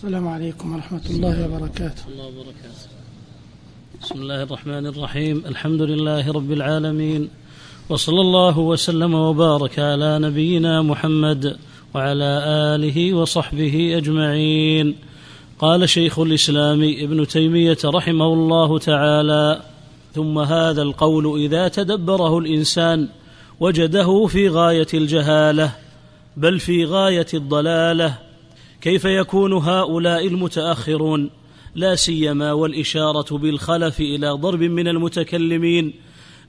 السلام عليكم ورحمة الله وبركاته. الله وبركاته. بسم الله الرحمن الرحيم. الحمد لله رب العالمين. وصلى الله وسلم وبارك على نبينا محمد وعلى آله وصحبه أجمعين. قال شيخ الإسلام ابن تيمية رحمه الله تعالى ثم هذا القول إذا تدبره الإنسان وجده في غاية الجهالة بل في غاية الضلالة كيف يكون هؤلاء المتأخرون؟ لا سيما والإشارة بالخلف إلى ضرب من المتكلمين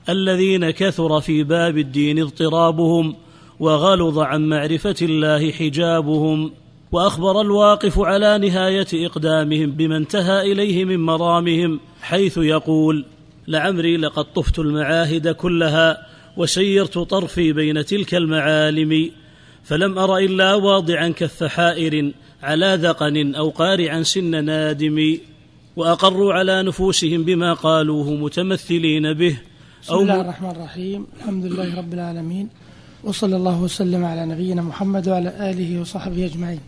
الذين كثر في باب الدين اضطرابهم وغلظ عن معرفة الله حجابهم وأخبر الواقف على نهاية إقدامهم بما انتهى إليه من مرامهم حيث يقول لعمري لقد طفت المعاهد كلها وسيرت طرفي بين تلك المعالم فلم أر إلا واضعا كف حائر على ذقن أو قارعا سن نادم وأقروا على نفوسهم بما قالوه متمثلين به. بسم الله الرحمن الرحيم. الحمد لله رب العالمين. وصلى الله وسلم على نبينا محمد وعلى آله وصحبه أجمعين.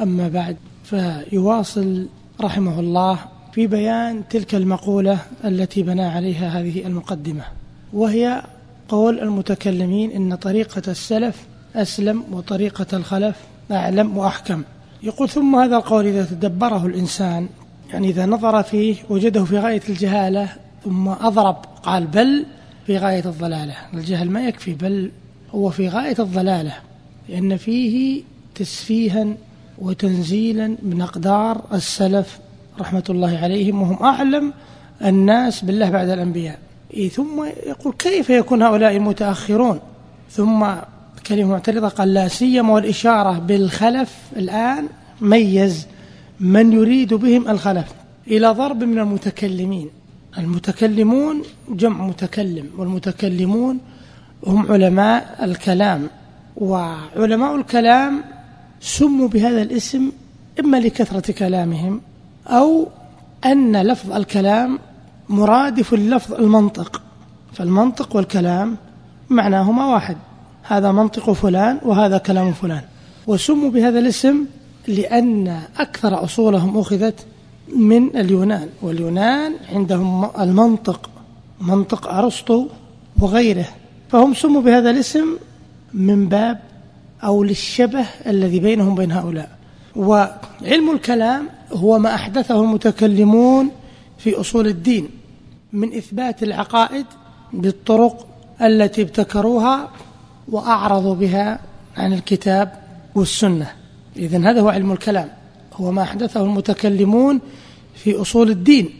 أما بعد فيواصل رحمه الله في بيان تلك المقولة التي بنى عليها هذه المقدمة وهي قول المتكلمين إن طريقة السلف أسلم وطريقة الخلف أعلم وأحكم. يقول ثم هذا القول إذا تدبره الإنسان يعني إذا نظر فيه وجده في غاية الجهالة ثم أضرب قال بل في غاية الضلالة. الجهل ما يكفي بل هو في غاية الضلالة لأن فيه تسفيها وتنزيلا من أقدار السلف رحمة الله عليهم وهم أعلم الناس بالله بعد الأنبياء. ثم يقول كيف يكون هؤلاء المتأخرون؟ ثم كلمة معترضة قال لا سيما والإشارة بالخلف الآن ميز من يريد بهم الخلف إلى ضرب من المتكلمين. المتكلمون جمع متكلم والمتكلمون هم علماء الكلام وعلماء الكلام سموا بهذا الاسم إما لكثرة كلامهم أو أن لفظ الكلام مرادف للفظ المنطق فالمنطق والكلام معناهما واحد. هذا منطق فلان وهذا كلام فلان. وسموا بهذا الاسم لأن أكثر أصولهم أخذت من اليونان واليونان عندهم المنطق منطق أرسطو وغيره. فهم سموا بهذا الاسم من باب أو للشبه الذي بينهم بين هؤلاء. وعلم الكلام هو ما أحدثه المتكلمون في أصول الدين من إثبات العقائد بالطرق التي ابتكروها وأعرضوا بها عن الكتاب والسنة. إذن هذا هو علم الكلام. هو ما أحدثه المتكلمون في أصول الدين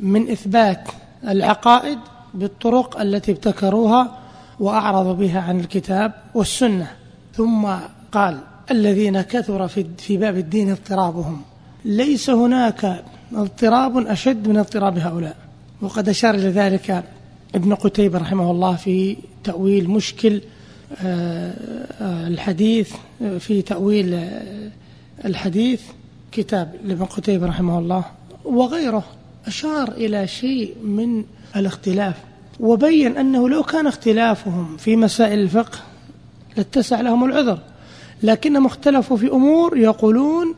من إثبات العقائد بالطرق التي ابتكروها وأعرضوا بها عن الكتاب والسنة. ثم قال الذين كثر في باب الدين اضطرابهم. ليس هناك اضطراب أشد من اضطراب هؤلاء. وقد أشار إلى ذلك ابن قتيبة رحمه الله في تأويل مشكل الحديث في تأويل الحديث كتاب لابن قتيبة رحمه الله وغيره أشار إلى شيء من الاختلاف وبين أنه لو كان اختلافهم في مسائل الفقه لاتسع لهم العذر لكنهم اختلفوا في أمور يقولون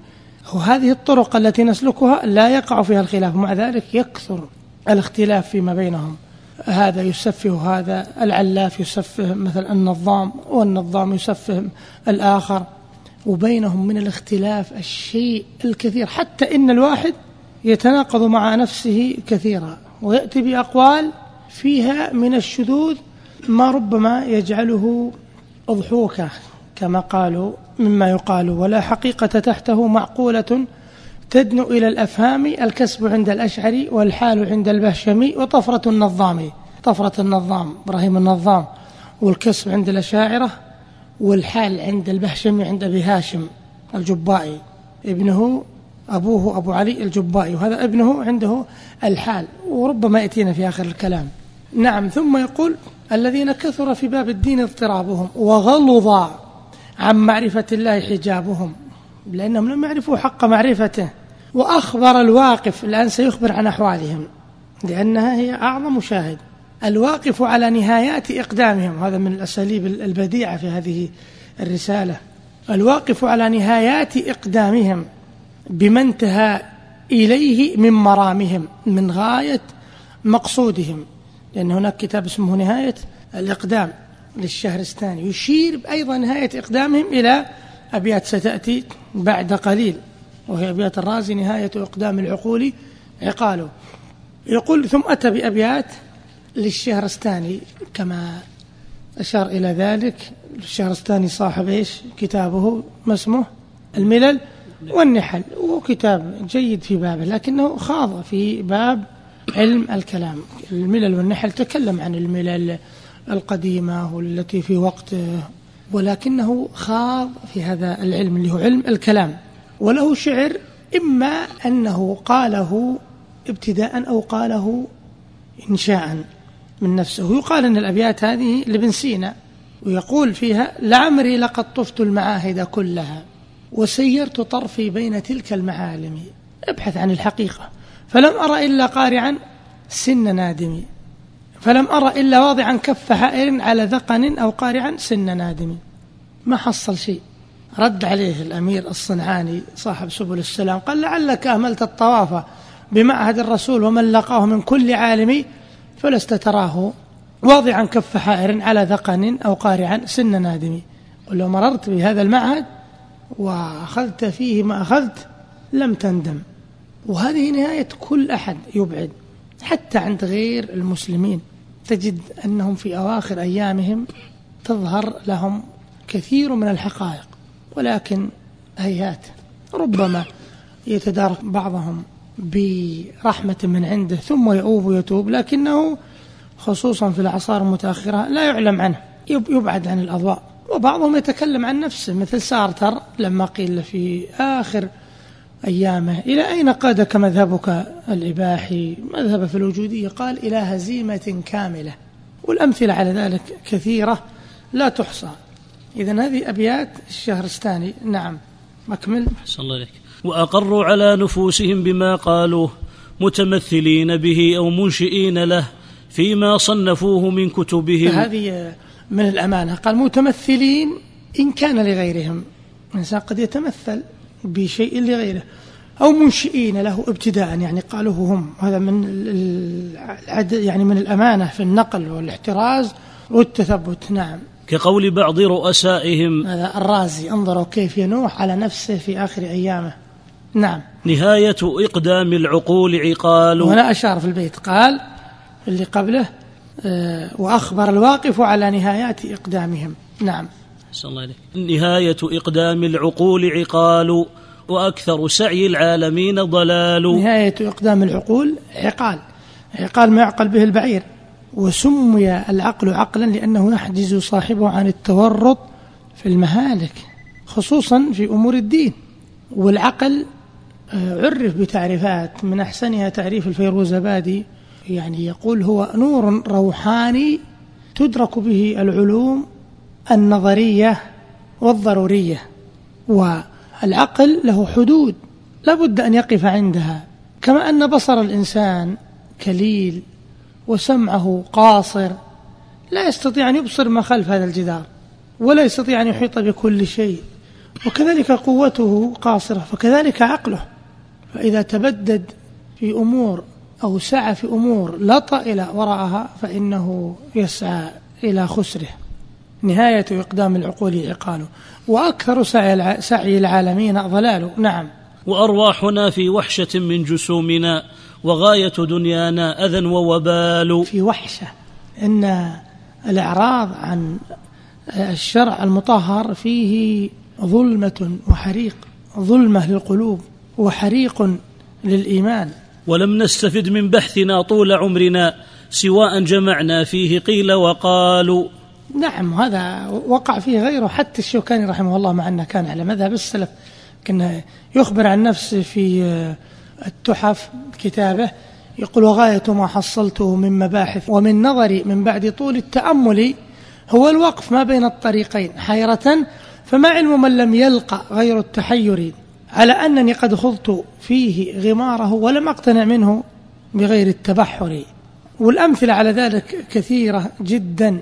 وهذه الطرق التي نسلكها لا يقع فيها الخلاف مع ذلك يكثر الاختلاف فيما بينهم. هذا يسفه هذا العلاف يسفه مثل النظام والنظام يسفه الآخر. وبينهم من الاختلاف الشيء الكثير حتى إن الواحد يتناقض مع نفسه كثيرا ويأتي بأقوال فيها من الشذوذ ما ربما يجعله أضحوكة كما قالوا مما يقال ولا حقيقة تحته معقولة تدنو إلى الأفهام الكسب عند الأشعري والحال عند البهشمي وطفرة النظام. طفرة النظام إبراهيم النظام. والكسب عند الأشاعرة والحال عند البهشمي عند أبي هاشم الجبائي. ابنه أبوه أبو علي الجبائي. وهذا ابنه عنده الحال. وربما يأتينا في آخر الكلام. نعم ثم يقول الذين كثر في باب الدين اضطرابهم وغلظ عن معرفة الله حجابهم. لأنهم لم يعرفوا حق معرفته. وأخبر الواقف الآن سيخبر عن أحوالهم لأنها هي أعظم شاهد. الواقف على نهايات إقدامهم هذا من الأساليب البديعة في هذه الرسالة. الواقف على نهايات إقدامهم بما انتهى إليه من مرامهم من غاية مقصودهم لأن هناك كتاب اسمه نهاية الإقدام للشهرستاني يشير أيضا نهاية إقدامهم إلى أبيات ستأتي بعد قليل. وهي أبيات الرازي نهاية إقدام العقول. عقاله يقول ثم أتى بأبيات للشهرستاني كما أشار إلى ذلك. الشهرستاني صاحب إيش؟ كتابه ما اسمه الملل والنحل وكتاب جيد في بابه لكنه خاض في باب علم الكلام. الملل والنحل تكلم عن الملل القديمة والتي في وقته ولكنه خاض في هذا العلم اللي هو علم الكلام. وله شعر إما أنه قاله ابتداء أو قاله إنشاء من نفسه. يقال أن الأبيات هذه لابن سينا ويقول فيها لعمري لقد طفت المعاهد كلها وسيرت طرفي بين تلك المعالم. ابحث عن الحقيقة. فلم أرى إلا قارعا سن نادم فلم أرى إلا واضعا كف حائر على ذقن أو قارعا سن نادم ما حصل شيء. رد عليه الأمير الصنعاني صاحب سبل السلام قال لعلك أهملت الطواف بمعهد الرسول ومن لقاه من كل عالم فلست تراه واضعا كف حائر على ذقن أو قارعا سن نادم قل لو مررت بهذا المعهد وأخذت فيه ما أخذت لم تندم. وهذه نهاية كل أحد يبعد حتى عند غير المسلمين. تجد أنهم في أواخر أيامهم تظهر لهم كثير من الحقائق. ولكن هيهات. ربما يتدارك بعضهم برحمة من عنده ثم يؤوب ويتوب لكنه خصوصا في الأعصار المتأخرة لا يعلم عنه يبعد عن الأضواء. وبعضهم يتكلم عن نفسه مثل سارتر لما قيل في آخر أيامه إلى أين قادك مذهبك الإباحي؟ مذهب في الوجودية قال إلى هزيمة كاملة والأمثلة على ذلك كثيرة لا تحصى. إذا هذه أبيات الشهرستاني نعم. أكمل صلى الله عليك وأقروا على نفوسهم بما قالوه متمثلين به أو منشئين له فيما صنفوه من كتبهم. هذه من الأمانة. قال متمثلين إن كان لغيرهم. الإنسان قد يتمثل بشيء لغيره أو منشئين له ابتداء. يعني قالوه هم. هذا من العد يعني من الأمانة في النقل والاحتراز والتثبت. نعم. كقول بعض رؤسائهم. هذا الرازي انظروا كيف ينوح على نفسه في آخر أيامه. نعم. نهاية إقدام العقول عقال. وهنا أشار في البيت قال اللي قبله آه، وأخبر الواقف على نهايات إقدامهم. نعم. الله عليك. نهاية إقدام العقول عقال وأكثر سعي العالمين ضلال. نهاية إقدام العقول عقال. عقال ما يعقل به البعير. وسمي العقل عقلا لأنه يحجز صاحبه عن التورط في المهالك خصوصا في أمور الدين. والعقل آه، عرف بتعريفات من أحسنها تعريف الفيروزبادي يعني يقول هو نور روحاني تدرك به العلوم النظرية والضرورية والعقل له حدود لا بد أن يقف عندها. كما أن بصر الإنسان كليل وسمعه قاصر. لا يستطيع أن يبصر ما خلف هذا الجدار ولا يستطيع أن يحيط بكل شيء. وكذلك قوته قاصرة فكذلك عقله. فإذا تبدد في أمور أو سعى في أمور لا طائل وراءها فإنه يسعى إلى خسره. نهاية إقدام العقول عقاله وأكثر سعي, سعي العالمين ضلاله. نعم. وأرواحنا في وحشة من جسومنا. وغاية دنيانا أذى ووبال. في وحشة. إن الإعراض عن الشرع المطهر فيه ظلمة وحريق ظلمة للقلوب وحريق للإيمان. ولم نستفد من بحثنا طول عمرنا سواء جمعنا فيه قيل وقالوا نعم هذا وقع فيه غيره. حتى الشوكاني رحمه الله مع أنه كان على مذهب السلف كان يخبر عن نفسه في التحف كتابه يقول وغاية ما حصلته من مباحث ومن نظري من بعد طول التأمل هو الوقف ما بين الطريقين حيرة فما علم من لم يلقى غير التحير على أنني قد خضت فيه غماره ولم أقتنع منه بغير التبحر. والأمثلة على ذلك كثيرة جدا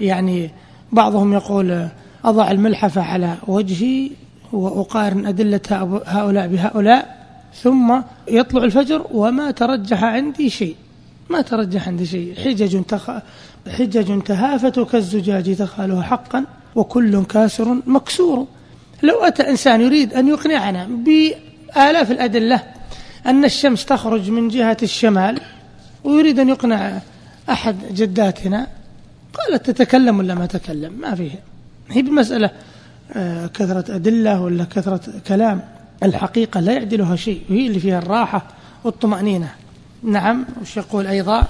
يعني بعضهم يقول أضع الملحفة على وجهي وأقارن أدلة هؤلاء بهؤلاء. ثم يطلع الفجر وما ترجح عندي شيء. ما ترجح عندي شيء. حجج تخ... حجج تهافت كالزجاج تخالها حقا وكل كاسر مكسور. لو أتى إنسان يريد أن يقنعنا بآلاف الأدلة أن الشمس تخرج من جهة الشمال ويريد أن يقنع أحد جداتنا قالت تتكلم ولا ما تكلم؟ ما فيه هي بالمسألة آه، كثرة أدلة ولا كثرة كلام. الحقيقة لا يعدلها شيء وهي اللي فيها الراحة والطمأنينة. نعم وش يقول أيضا؟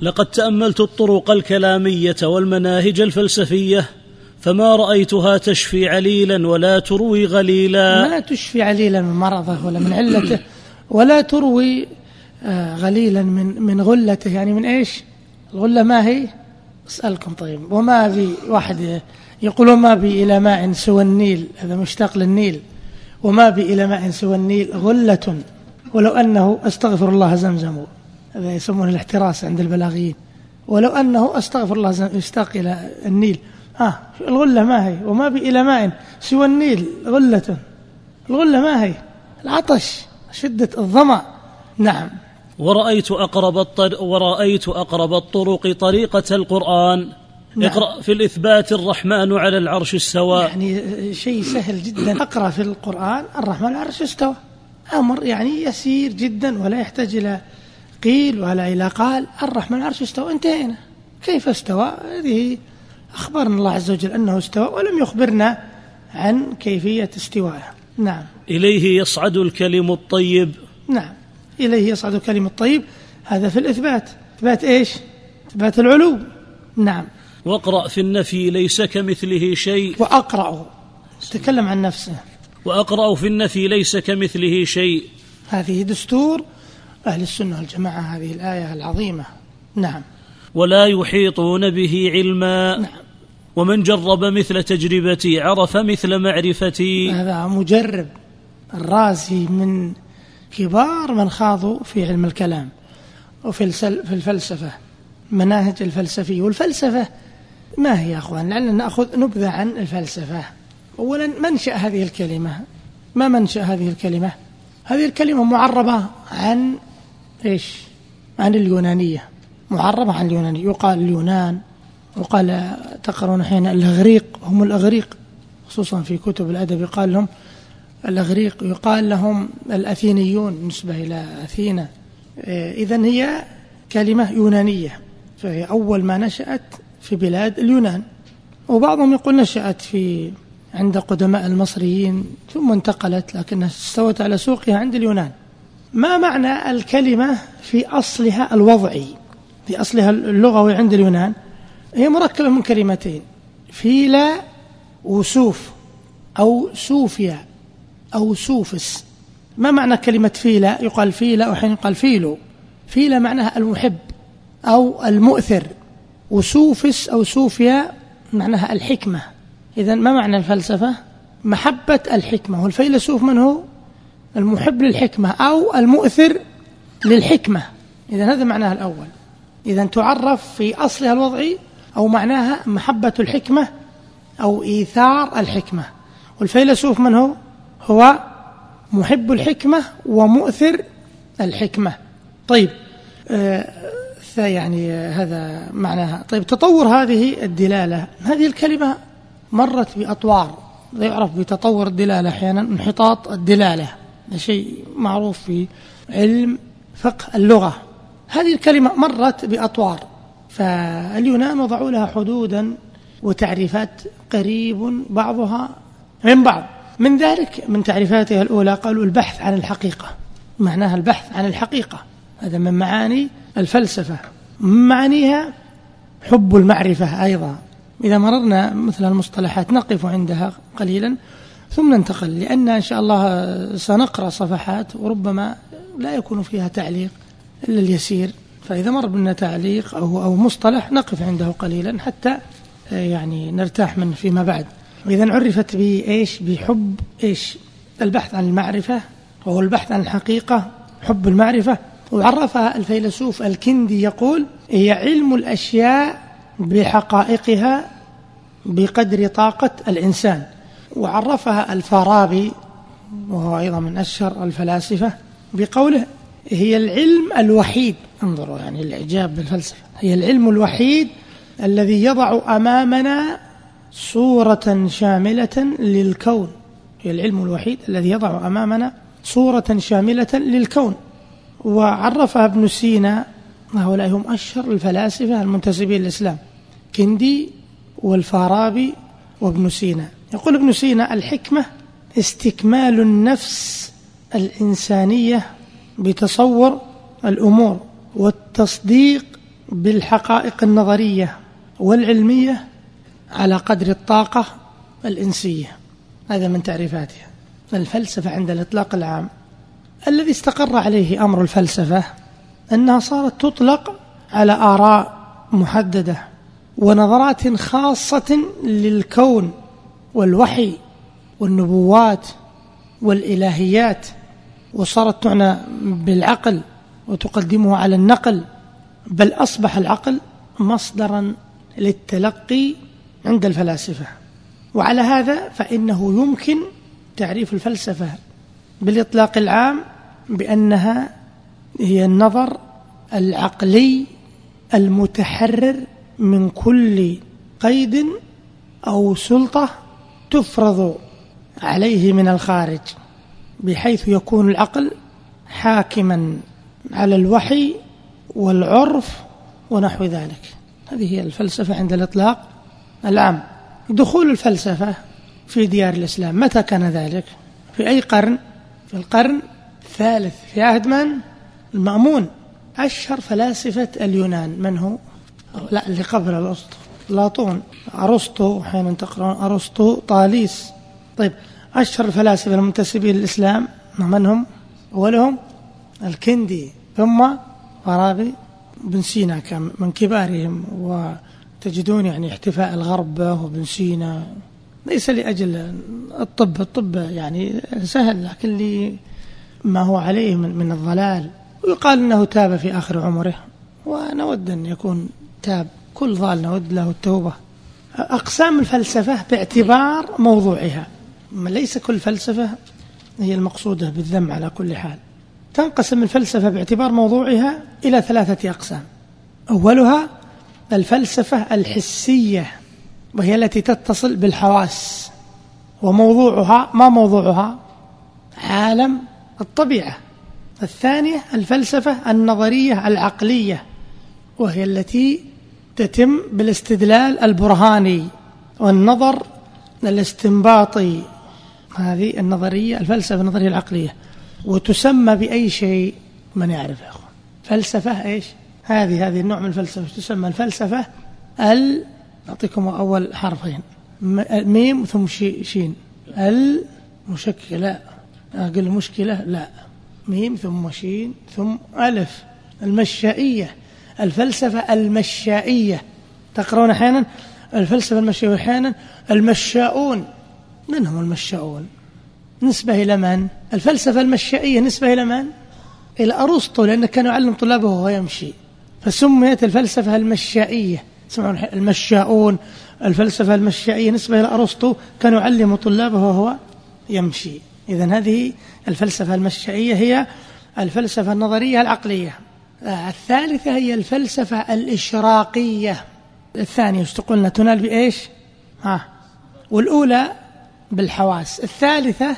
لقد تأملت الطرق الكلامية والمناهج الفلسفية فما رأيتها تشفي عليلا ولا تروي غليلا. ما تشفي عليلا من مرضه ولا من علته ولا تروي آه، غليلا من من غلته. يعني من إيش؟ الغلة ما هي؟ أسألكم طيب. وما بي واحد يقول وما بي إلى ماء سوى النيل هذا مشتاق للنيل. وما بي إلى ماء سوى النيل غلة ولو أنه أستغفر الله زمزم هذا يسمونه الاحتراس عند البلاغيين. ولو أنه أستغفر الله يشتاق إلى النيل. ها الغلة ما هي؟ وما بي إلى ماء سوى النيل غلة. الغلة ما هي؟ العطش شدة الظمأ. نعم. ورأيت أقرب الطر ورأيت أقرب الطرق طريقة القرآن. نعم. اقرأ في الإثبات الرحمن على العرش استوى. يعني شيء سهل جدا. أقرأ في القرآن الرحمن على العرش استوى. أمر يعني يسير جدا ولا يحتاج إلى قيل ولا إلى قال. الرحمن على العرش استوى. انتهينا. كيف استوى؟ هذه أخبرنا الله عز وجل أنه استوى ولم يخبرنا عن كيفية استوائه نعم. إليه يصعد الكلم الطيب. نعم. إليه يصعد الكلم الطيب. هذا في الإثبات. إثبات إيش؟ إثبات العلو. نعم. واقرأ في النفي ليس كمثله شيء. وأقرأ. تكلم عن نفسه. وأقرأ في النفي ليس كمثله شيء. هذه دستور أهل السنة والجماعة هذه الآية العظيمة. نعم. ولا يحيطون به علما. نعم. ومن جرب مثل تجربتي عرف مثل معرفتي. هذا مجرب الرازي من كبار من خاضوا في علم الكلام وفي في الفلسفة مناهج الفلسفية والفلسفة. ما هي يا أخوان؟ لعلنا نأخذ نبذة عن الفلسفة. أولا منشأ هذه الكلمة؟ ما منشأ هذه الكلمة؟ هذه الكلمة معربة عن إيش؟ عن اليونانية. معربة عن اليونانية. يقال اليونان وقال تقرون حين الأغريق. هم الأغريق خصوصا في كتب الأدب يقال لهم الأغريق. يقال لهم الأثينيون نسبة إلى أثينا. إذا هي كلمة يونانية فهي أول ما نشأت في بلاد اليونان. وبعضهم يقول نشأت في عند قدماء المصريين ثم انتقلت لكنها استوت على سوقها عند اليونان. ما معنى الكلمة في أصلها الوضعي؟ في أصلها اللغوي عند اليونان. هي مركبة من كلمتين. فيلا وسوف أو سوفيا أو سوفس. ما معنى كلمة فيلا يقال فيلا وحين يقال فيلو فيلا معناها المحب أو المؤثر. وسوفس أو سوفيا معناها الحكمة. إذا ما معنى الفلسفة؟ محبة الحكمة. والفيلسوف من هو؟ المحب للحكمة أو المؤثر للحكمة. إذا هذا معناها الأول. إذا تعرف في أصلها الوضعي أو معناها محبة الحكمة أو إيثار الحكمة. والفيلسوف من هو؟ هو محب الحكمة ومؤثر الحكمة. طيب آه يعني هذا معناها. طيب تطور هذه الدلالة هذه الكلمة مرت بأطوار. يعرف بتطور الدلالة أحيانا انحطاط الدلالة. هذا شيء معروف في علم فقه اللغة. هذه الكلمة مرت بأطوار. فاليونان وضعوا لها حدودا وتعريفات قريب بعضها من بعض. من ذلك من تعريفاتها الأولى قالوا البحث عن الحقيقة. معناها البحث عن الحقيقة. هذا من معاني الفلسفة معانيها حب المعرفة أيضا. إذا مررنا مثل المصطلحات نقف عندها قليلا ثم ننتقل لأن إن شاء الله سنقرأ صفحات وربما لا يكون فيها تعليق إلا اليسير. فإذا مر بنا تعليق أو, أو مصطلح نقف عنده قليلا حتى يعني نرتاح منه فيما بعد. وإذا عرفت بإيش؟ بحب إيش؟ البحث عن المعرفة وهو البحث عن الحقيقة حب المعرفة. وعرفها الفيلسوف الكندي يقول هي علم الأشياء بحقائقها بقدر طاقة الإنسان. وعرفها الفارابي وهو أيضا من أشهر الفلاسفة بقوله هي العلم الوحيد. انظروا يعني الإعجاب بالفلسفة. هي العلم الوحيد الذي يضع أمامنا صورة شاملة للكون. هي العلم الوحيد الذي يضع أمامنا صورة شاملة للكون. وعرفها ابن سينا هؤلاء هم أشهر الفلاسفة المنتسبين للإسلام كندي والفارابي وابن سينا. يقول ابن سينا الحكمة استكمال النفس الإنسانية بتصور الأمور والتصديق بالحقائق النظرية والعلمية على قدر الطاقة الإنسية. هذا من تعريفاتها. الفلسفة عند الإطلاق العام. الذي استقر عليه أمر الفلسفة أنها صارت تطلق على آراء محددة ونظرات خاصة للكون والوحي والنبوات والإلهيات وصارت تعنى بالعقل وتقدمه على النقل بل أصبح العقل مصدرا للتلقي عند الفلاسفة. وعلى هذا فإنه يمكن تعريف الفلسفة بالإطلاق العام بأنها هي النظر العقلي المتحرر من كل قيد أو سلطة تفرض عليه من الخارج بحيث يكون العقل حاكما على الوحي والعرف ونحو ذلك. هذه هي الفلسفة عند الإطلاق العام. دخول الفلسفة في ديار الإسلام متى كان ذلك؟ في أي قرن؟ في القرن الثالث في عهد من؟ المأمون. أشهر فلاسفة اليونان. من هو؟ لا اللي قبل الأسطو أفلاطون أرسطو حين تقرأون أرسطو. طاليس. طيب أشهر الفلاسفة المنتسبين للإسلام. من هم؟ أولهم الكندي. ثم فارابي. بن سينا كان من كبارهم وتجدون يعني احتفاء الغرب به وابن سينا. ليس لأجل الطب. الطب يعني سهل لكن لي ما هو عليه من, من الضلال. ويقال أنه تاب في آخر عمره. ونود أن يكون تاب. كل ضال نود له التوبة. أقسام الفلسفة باعتبار موضوعها. ليس كل فلسفة هي المقصودة بالذم على كل حال. تنقسم الفلسفة باعتبار موضوعها إلى ثلاثة أقسام. أولها الفلسفة الحسية وهي التي تتصل بالحواس. وموضوعها ما موضوعها؟ عالم الطبيعة الثانية الفلسفة النظرية العقلية وهي التي تتم بالاستدلال البرهاني والنظر الاستنباطي. هذه النظرية الفلسفة النظرية العقلية. وتسمى بأي شيء؟ من يعرف يا أخوان؟ فلسفة إيش؟ هذه هذه النوع من الفلسفة. تسمى الفلسفة ال أعطيكم أول حرفين ميم ثم شين المشكلة أقل مشكلة لا. ميم ثم شين ثم ألف. المشائية. الفلسفة المشائية. تقرون أحيانا؟ الفلسفة المشائية أحيانا. المشاؤون. من هم المشاؤون؟ نسبة إلى من؟ الفلسفة المشائية نسبة إلى من؟ إلى أرسطو لأنه كان يعلم طلابه وهو يمشي. فسميت الفلسفة المشائية. تسمعون المشاؤون. الفلسفة المشائية نسبة إلى أرسطو. كان يعلم طلابه وهو يمشي. إذا هذه الفلسفة المشائية هي الفلسفة النظرية العقلية. آه، الثالثة هي الفلسفة الإشراقية. الثانية وش تقولنا تنال بإيش؟ ها والأولى بالحواس. الثالثة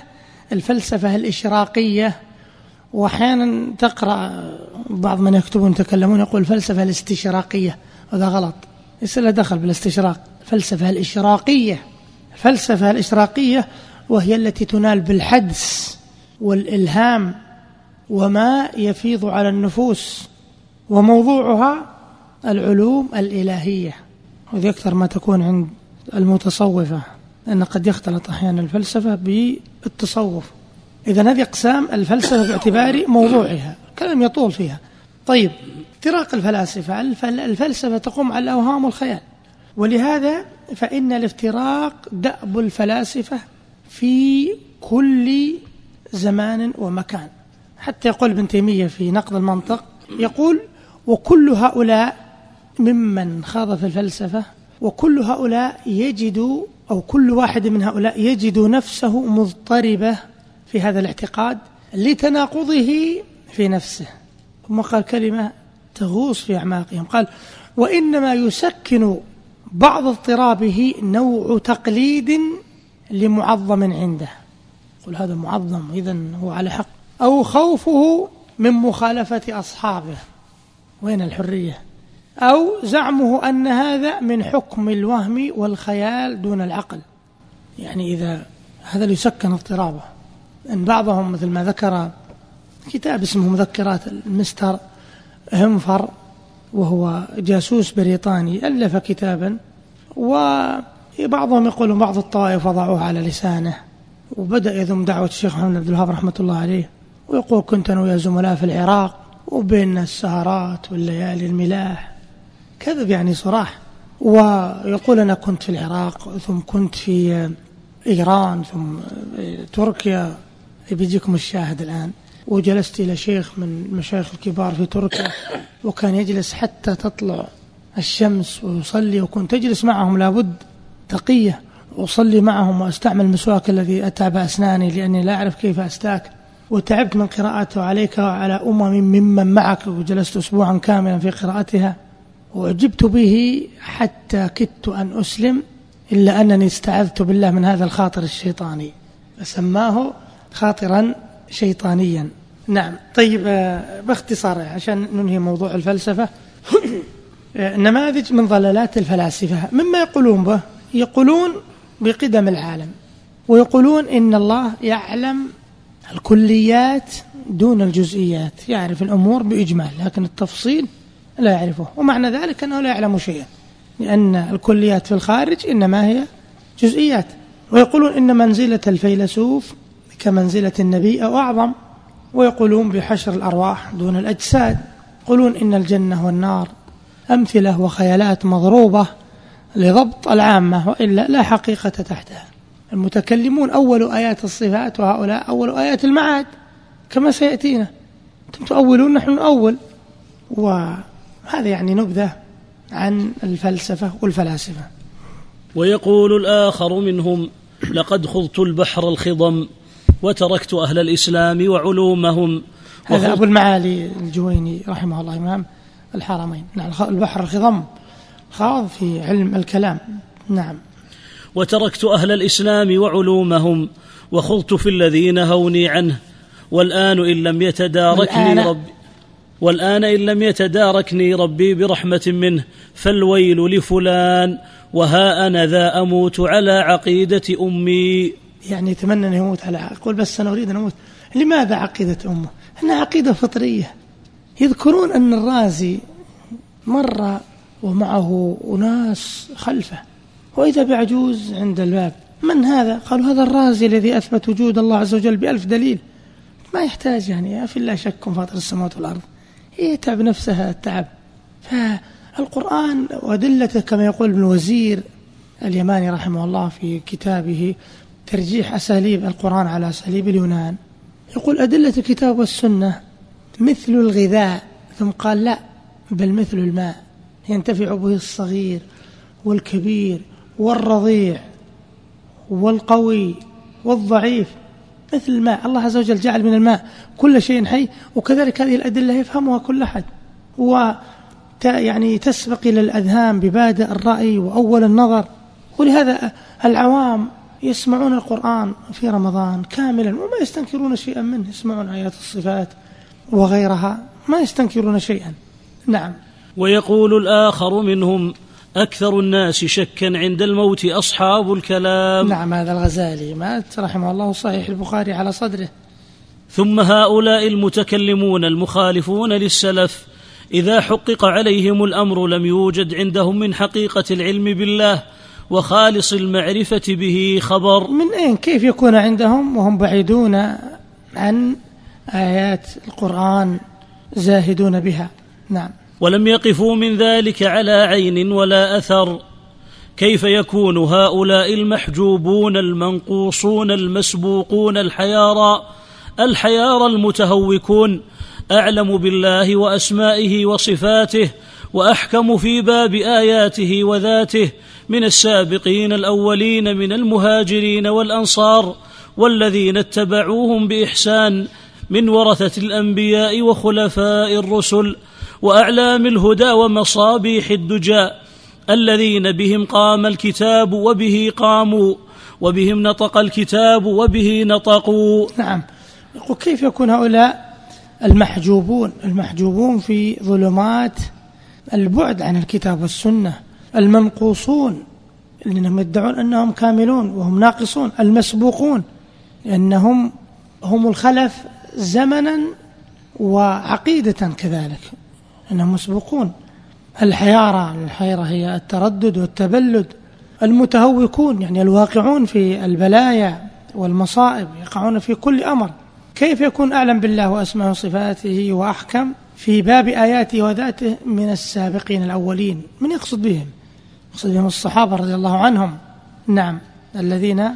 الفلسفة الإشراقية. وأحيانا تقرأ بعض من يكتبون يتكلمون يقول الفلسفة الاستشراقية. هذا غلط. ليس له دخل بالاستشراق. الفلسفة الإشراقية. الفلسفة الإشراقية وهي التي تنال بالحدس والإلهام وما يفيض على النفوس وموضوعها العلوم الإلهية. وذي أكثر ما تكون عند المتصوفة لأن قد يختلط أحيانا الفلسفة بالتصوف. إذا هذه أقسام الفلسفة باعتبار موضوعها كلام يطول فيها. طيب افتراق الفلاسفة الفلسفة تقوم على الأوهام والخيال ولهذا فإن الافتراق دأب الفلاسفة في كل زمان ومكان. حتى يقول ابن تيمية في نقد المنطق يقول وكل هؤلاء ممن خاض في الفلسفة وكل هؤلاء يجد أو كل واحد من هؤلاء يجد نفسه مضطربة في هذا الاعتقاد لتناقضه في نفسه. ثم قال كلمة تغوص في أعماقهم. قال وإنما يسكن بعض اضطرابه نوع تقليد لمعظم عنده. قل هذا معظم إذا هو على حق. أو خوفه من مخالفة أصحابه. وين الحرية؟ أو زعمه أن هذا من حكم الوهم والخيال دون العقل. يعني إذا هذا ليسكن اضطرابه. أن بعضهم مثل ما ذكر كتاب اسمه مذكرات المستر همفر وهو جاسوس بريطاني ألف كتابا وبعضهم يقولون بعض الطوائف وضعوه على لسانه وبدأ يذم دعوة الشيخ محمد عبد الوهاب رحمة الله عليه ويقول كنت أنا ويا زملاء في العراق وبيننا السهرات والليالي الملاح. كذب يعني صراح ويقول أنا كنت في العراق ثم كنت في إيران ثم تركيا. بيجيكم الشاهد الآن. وجلست إلى شيخ من المشايخ الكبار في تركيا وكان يجلس حتى تطلع الشمس ويصلي وكنت أجلس معهم لابد تقية أصلي معهم وأستعمل المسواك الذي أتعب أسناني لأني لا أعرف كيف أستاك. وتعبت من قراءته عليك وعلى أمم ممن معك وجلست أسبوعا كاملا في قراءتها. وأعجبت به حتى كدت أن أسلم إلا أنني استعذت بالله من هذا الخاطر الشيطاني. فسماه خاطرا شيطانيا. نعم. طيب آه، باختصار عشان ننهي موضوع الفلسفة. آه، نماذج من ضلالات الفلاسفة. مما يقولون به؟ يقولون بقدم العالم ويقولون إن الله يعلم الكليات دون الجزئيات يعرف الأمور بإجمال لكن التفصيل لا يعرفه ومعنى ذلك أنه لا يعلم شيئا لأن الكليات في الخارج إنما هي جزئيات. ويقولون إن منزلة الفيلسوف كمنزلة النبي أو أعظم ويقولون بحشر الأرواح دون الأجساد يقولون إن الجنة والنار أمثلة وخيالات مضروبة لضبط العامة وإلا لا حقيقة تحتها. المتكلمون أول آيات الصفات وهؤلاء أول آيات المعاد كما سيأتينا. أنتم تؤولون نحن نؤول وهذا يعني نبذة عن الفلسفة والفلاسفة. ويقول الآخر منهم لقد خضت البحر الخضم وتركت أهل الإسلام وعلومهم. هذا أبو المعالي الجويني رحمه الله إمام الحرمين. نعم البحر الخضم. خاض في علم الكلام. نعم. وتركت أهل الإسلام وعلومهم وخضت في الذي نهوني عنه والآن إن لم يتداركني ربي والآن إن لم يتداركني ربي برحمة منه فالويل لفلان وها أنا ذا أموت على عقيدة أمي. يعني يتمنى أن يموت على أقول بس أنا أريد أن أموت. لماذا عقيدة أمه؟ أنها عقيدة فطرية. يذكرون أن الرازي مر ومعه أناس خلفه. وإذا بعجوز عند الباب من هذا؟ قالوا هذا الرازي الذي أثبت وجود الله عز وجل بألف دليل. ما يحتاج يعني في الله شك فاطر السماوات والأرض. يتعب نفسها التعب. فالقرآن وأدلته كما يقول ابن وزير اليماني رحمه الله في كتابه ترجيح أساليب القرآن على أساليب اليونان. يقول أدلة الكتاب والسنة مثل الغذاء. ثم قال لا بل مثل الماء. ينتفع به الصغير والكبير والرضيع والقوي والضعيف مثل الماء. الله عز وجل جعل من الماء كل شيء حي وكذلك هذه الأدلة يفهمها كل أحد. و يعني تسبق إلى الأذهان ببادئ الرأي وأول النظر. ولهذا العوام يسمعون القرآن في رمضان كاملا وما يستنكرون شيئا منه يسمعون آيات الصفات وغيرها ما يستنكرون شيئا. نعم. ويقول الآخر منهم أكثر الناس شكا عند الموت أصحاب الكلام. نعم هذا الغزالي مات رحمه الله صحيح البخاري على صدره. ثم هؤلاء المتكلمون المخالفون للسلف إذا حقق عليهم الأمر لم يوجد عندهم من حقيقة العلم بالله وخالص المعرفة به خبر. من أين؟ كيف يكون عندهم؟ وهم بعيدون عن آيات القرآن زاهدون بها. نعم. ولم يقفوا من ذلك على عين ولا أثر. كيف يكون هؤلاء المحجوبون المنقوصون المسبوقون الحيارى الحيارى المتهوكون؟ أعلم بالله وأسمائه وصفاته وأحكم في باب آياته وذاته من السابقين الأولين من المهاجرين والأنصار والذين اتبعوهم بإحسان من ورثة الأنبياء وخلفاء الرسل وأعلام الهدى ومصابيح الدجى الذين بهم قام الكتاب وبه قاموا وبهم نطق الكتاب وبه نطقوا. نعم. يقول كيف يكون هؤلاء المحجوبون؟ المحجوبون في ظلمات البعد عن الكتاب والسنة المنقوصون لأنهم يدعون أنهم كاملون وهم ناقصون المسبوقون لأنهم هم الخلف زمنا وعقيدة كذلك. أنهم مسبوقون. الحيارى الحيرة هي التردد والتبلد. المتهوكون يعني الواقعون في البلايا والمصائب يقعون في كل أمر. كيف يكون أعلم بالله وأسماء وصفاته وأحكم في باب آياته وذاته من السابقين الأولين؟ من يقصد بهم؟ يقصد بهم الصحابة رضي الله عنهم. نعم. الذين؟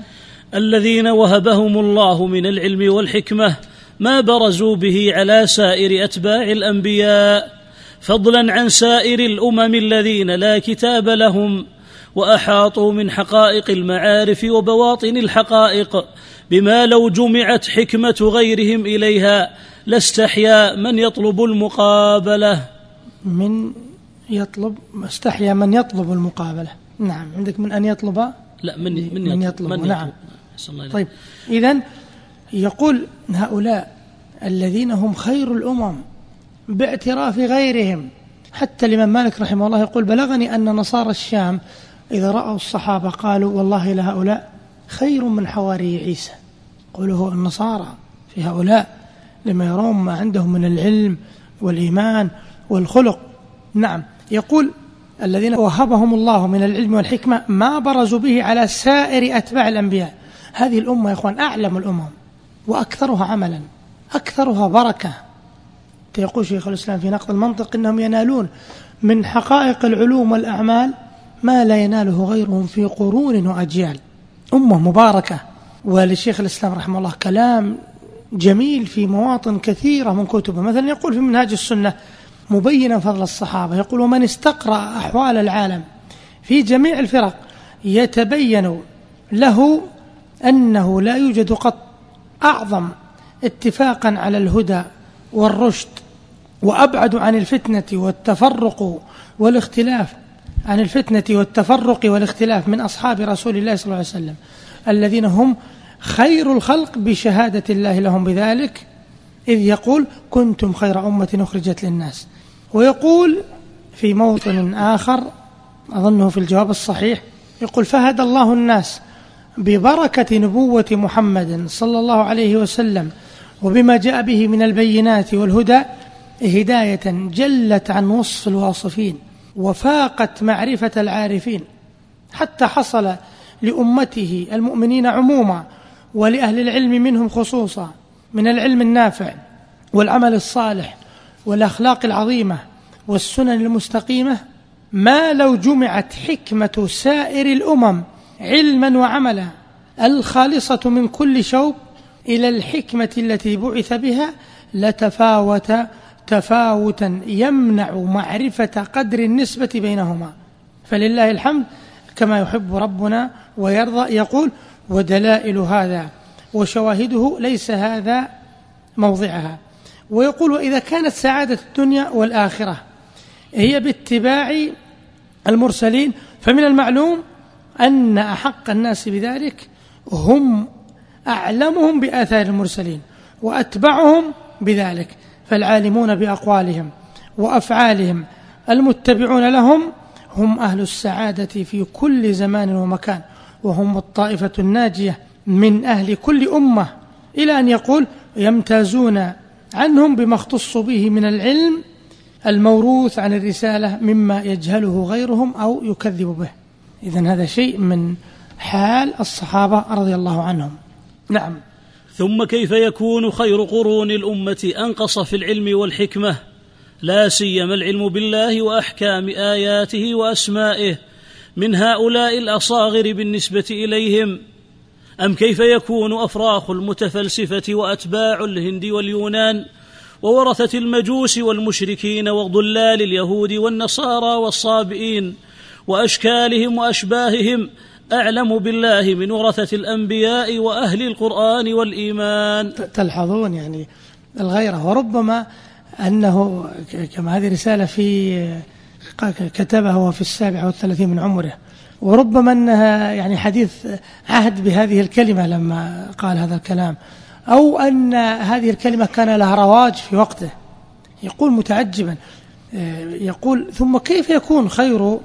الذين وهبهم الله من العلم والحكمة ما برزوا به على سائر أتباع الأنبياء. فضلا عن سائر الأمم الذين لا كتاب لهم وأحاطوا من حقائق المعارف وبواطن الحقائق بما لو جمعت حكمة غيرهم إليها لاستحيا من يطلب المقابلة. من يطلب استحيا من يطلب المقابلة. نعم. عندك من أن يطلب؟ لا من من, من يطلب, من يطلب. نعم. الله طيب. إذا يقول هؤلاء الذين هم خير الأمم باعتراف غيرهم. حتى الإمام مالك رحمه الله يقول بلغني أن نصارى الشام إذا رأوا الصحابة قالوا والله لهؤلاء خير من حواري عيسى. قوله النصارى في هؤلاء لما يرون ما عندهم من العلم والإيمان والخلق. نعم. يقول الذين وهبهم الله من العلم والحكمة ما برزوا به على سائر أتباع الأنبياء. هذه الأمة يا إخوان أعلم الأمم وأكثرها عملا أكثرها بركة. يقول شيخ الإسلام في نقد المنطق إنهم ينالون من حقائق العلوم والأعمال ما لا يناله غيرهم في قرون وأجيال. أمة مباركة. ولشيخ الإسلام رحمه الله كلام جميل في مواطن كثيرة من كتبه. مثلا يقول في منهاج السنة مبينا فضل الصحابة. يقول ومن استقرأ أحوال العالم في جميع الفرق يتبين له أنه لا يوجد قط أعظم اتفاقا على الهدى والرشد وأبعد عن الفتنة والتفرق والاختلاف عن الفتنة والتفرق والاختلاف من أصحاب رسول الله صلى الله عليه وسلم الذين هم خير الخلق بشهادة الله لهم بذلك إذ يقول كنتم خير أمة أخرجت للناس. ويقول في موطن آخر أظنه في الجواب الصحيح يقول فهدى الله الناس ببركة نبوة محمد صلى الله عليه وسلم وبما جاء به من البينات والهدى هداية جلت عن وصف الواصفين وفاقت معرفة العارفين حتى حصل لأمته المؤمنين عموما ولأهل العلم منهم خصوصا من العلم النافع والعمل الصالح والأخلاق العظيمة والسنن المستقيمة ما لو جمعت حكمة سائر الأمم علما وعملا الخالصة من كل شوب إلى الحكمة التي بعث بها لتفاوت تفاوتا يمنع معرفة قدر النسبة بينهما. فلله الحمد كما يحب ربنا ويرضى يقول ودلائل هذا وشواهده ليس هذا موضعها ويقول وإذا كانت سعادة الدنيا والآخرة هي باتباع المرسلين فمن المعلوم أن أحق الناس بذلك هم أعلمهم بآثار المرسلين وأتبعهم بذلك فالعالمون بأقوالهم وأفعالهم المتبعون لهم هم أهل السعادة في كل زمان ومكان وهم الطائفة الناجية من أهل كل أمة إلى أن يقول يمتازون عنهم بما اختص به من العلم الموروث عن الرسالة مما يجهله غيرهم أو يكذب به. إذا هذا شيء من حال الصحابة رضي الله عنهم. نعم. ثم كيف يكون خير قرون الأمة أنقص في العلم والحكمة؟ لا سيما العلم بالله وأحكام آياته وأسمائه من هؤلاء الأصاغر بالنسبة إليهم. أم كيف يكون أفراخ المتفلسفة وأتباع الهند واليونان وورثة المجوس والمشركين وضلال اليهود والنصارى والصابئين وأشكالهم وأشباههم أعلم بالله من ورثة الأنبياء وأهل القرآن والإيمان. تلحظون يعني الغيرة. وربما أنه كما هذه رسالة في كتبها وهو في السابع والثلاثين من عمره. وربما أنها يعني حديث عهد بهذه الكلمة لما قال هذا الكلام. أو أن هذه الكلمة كان لها رواج في وقته. يقول متعجبا يقول ثم كيف يكون خير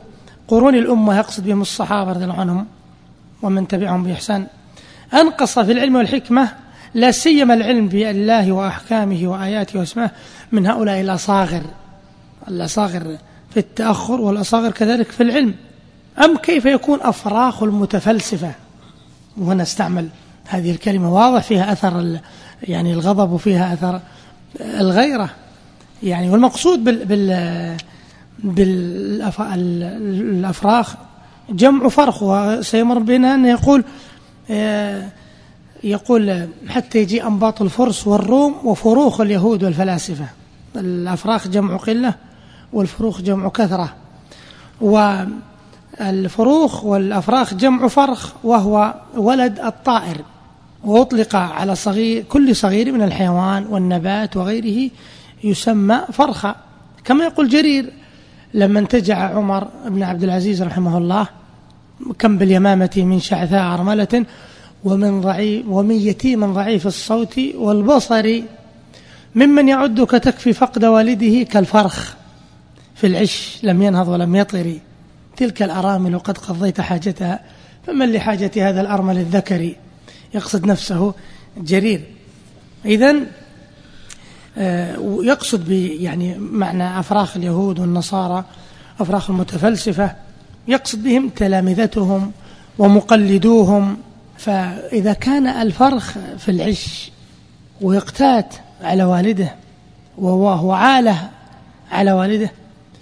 قرون الأمة يقصد بهم الصحابة رضي الله عنهم ومن تبعهم بإحسان. أنقص في العلم والحكمة لا سيما العلم بالله وأحكامه وآياته وأسمائه من هؤلاء الاصاغر الأصاغر في التأخر والأصاغر كذلك في العلم. أم كيف يكون أفراخ المتفلسفة؟ وهنا استعمل هذه الكلمة. واضح فيها أثر يعني الغضب وفيها أثر الغيرة. يعني والمقصود بال بال بالأفراخ جمع فرخ وسيمر بنا أنه يقول يقول حتى يجي أنباط الفرس والروم وفروخ اليهود والفلاسفة. الأفراخ جمع قلة والفروخ جمع كثرة. و الفروخ والأفراخ جمع فرخ وهو ولد الطائر. وأطلق على صغير كل صغير من الحيوان والنبات وغيره يسمى فرخا كما يقول جرير لما انتجع عمر بن عبد العزيز رحمه الله كم باليمامة من شعثاء أرملة ومن ضعيف ومن يتيم ضعيف الصوت والبصر ممن يعدك تكفي فقد والده كالفرخ في العش لم ينهض ولم يطر. تلك الأرامل قد قضيت حاجتها فمن لحاجة هذا الأرمل الذكري؟ يقصد نفسه جرير. إذا آه، يقصد يعني معنى أفراخ اليهود والنصارى أفراخ المتفلسفة يقصد بهم تلامذتهم ومقلدوهم. فإذا كان الفرخ في العش ويقتات على والده وهو عالة على والده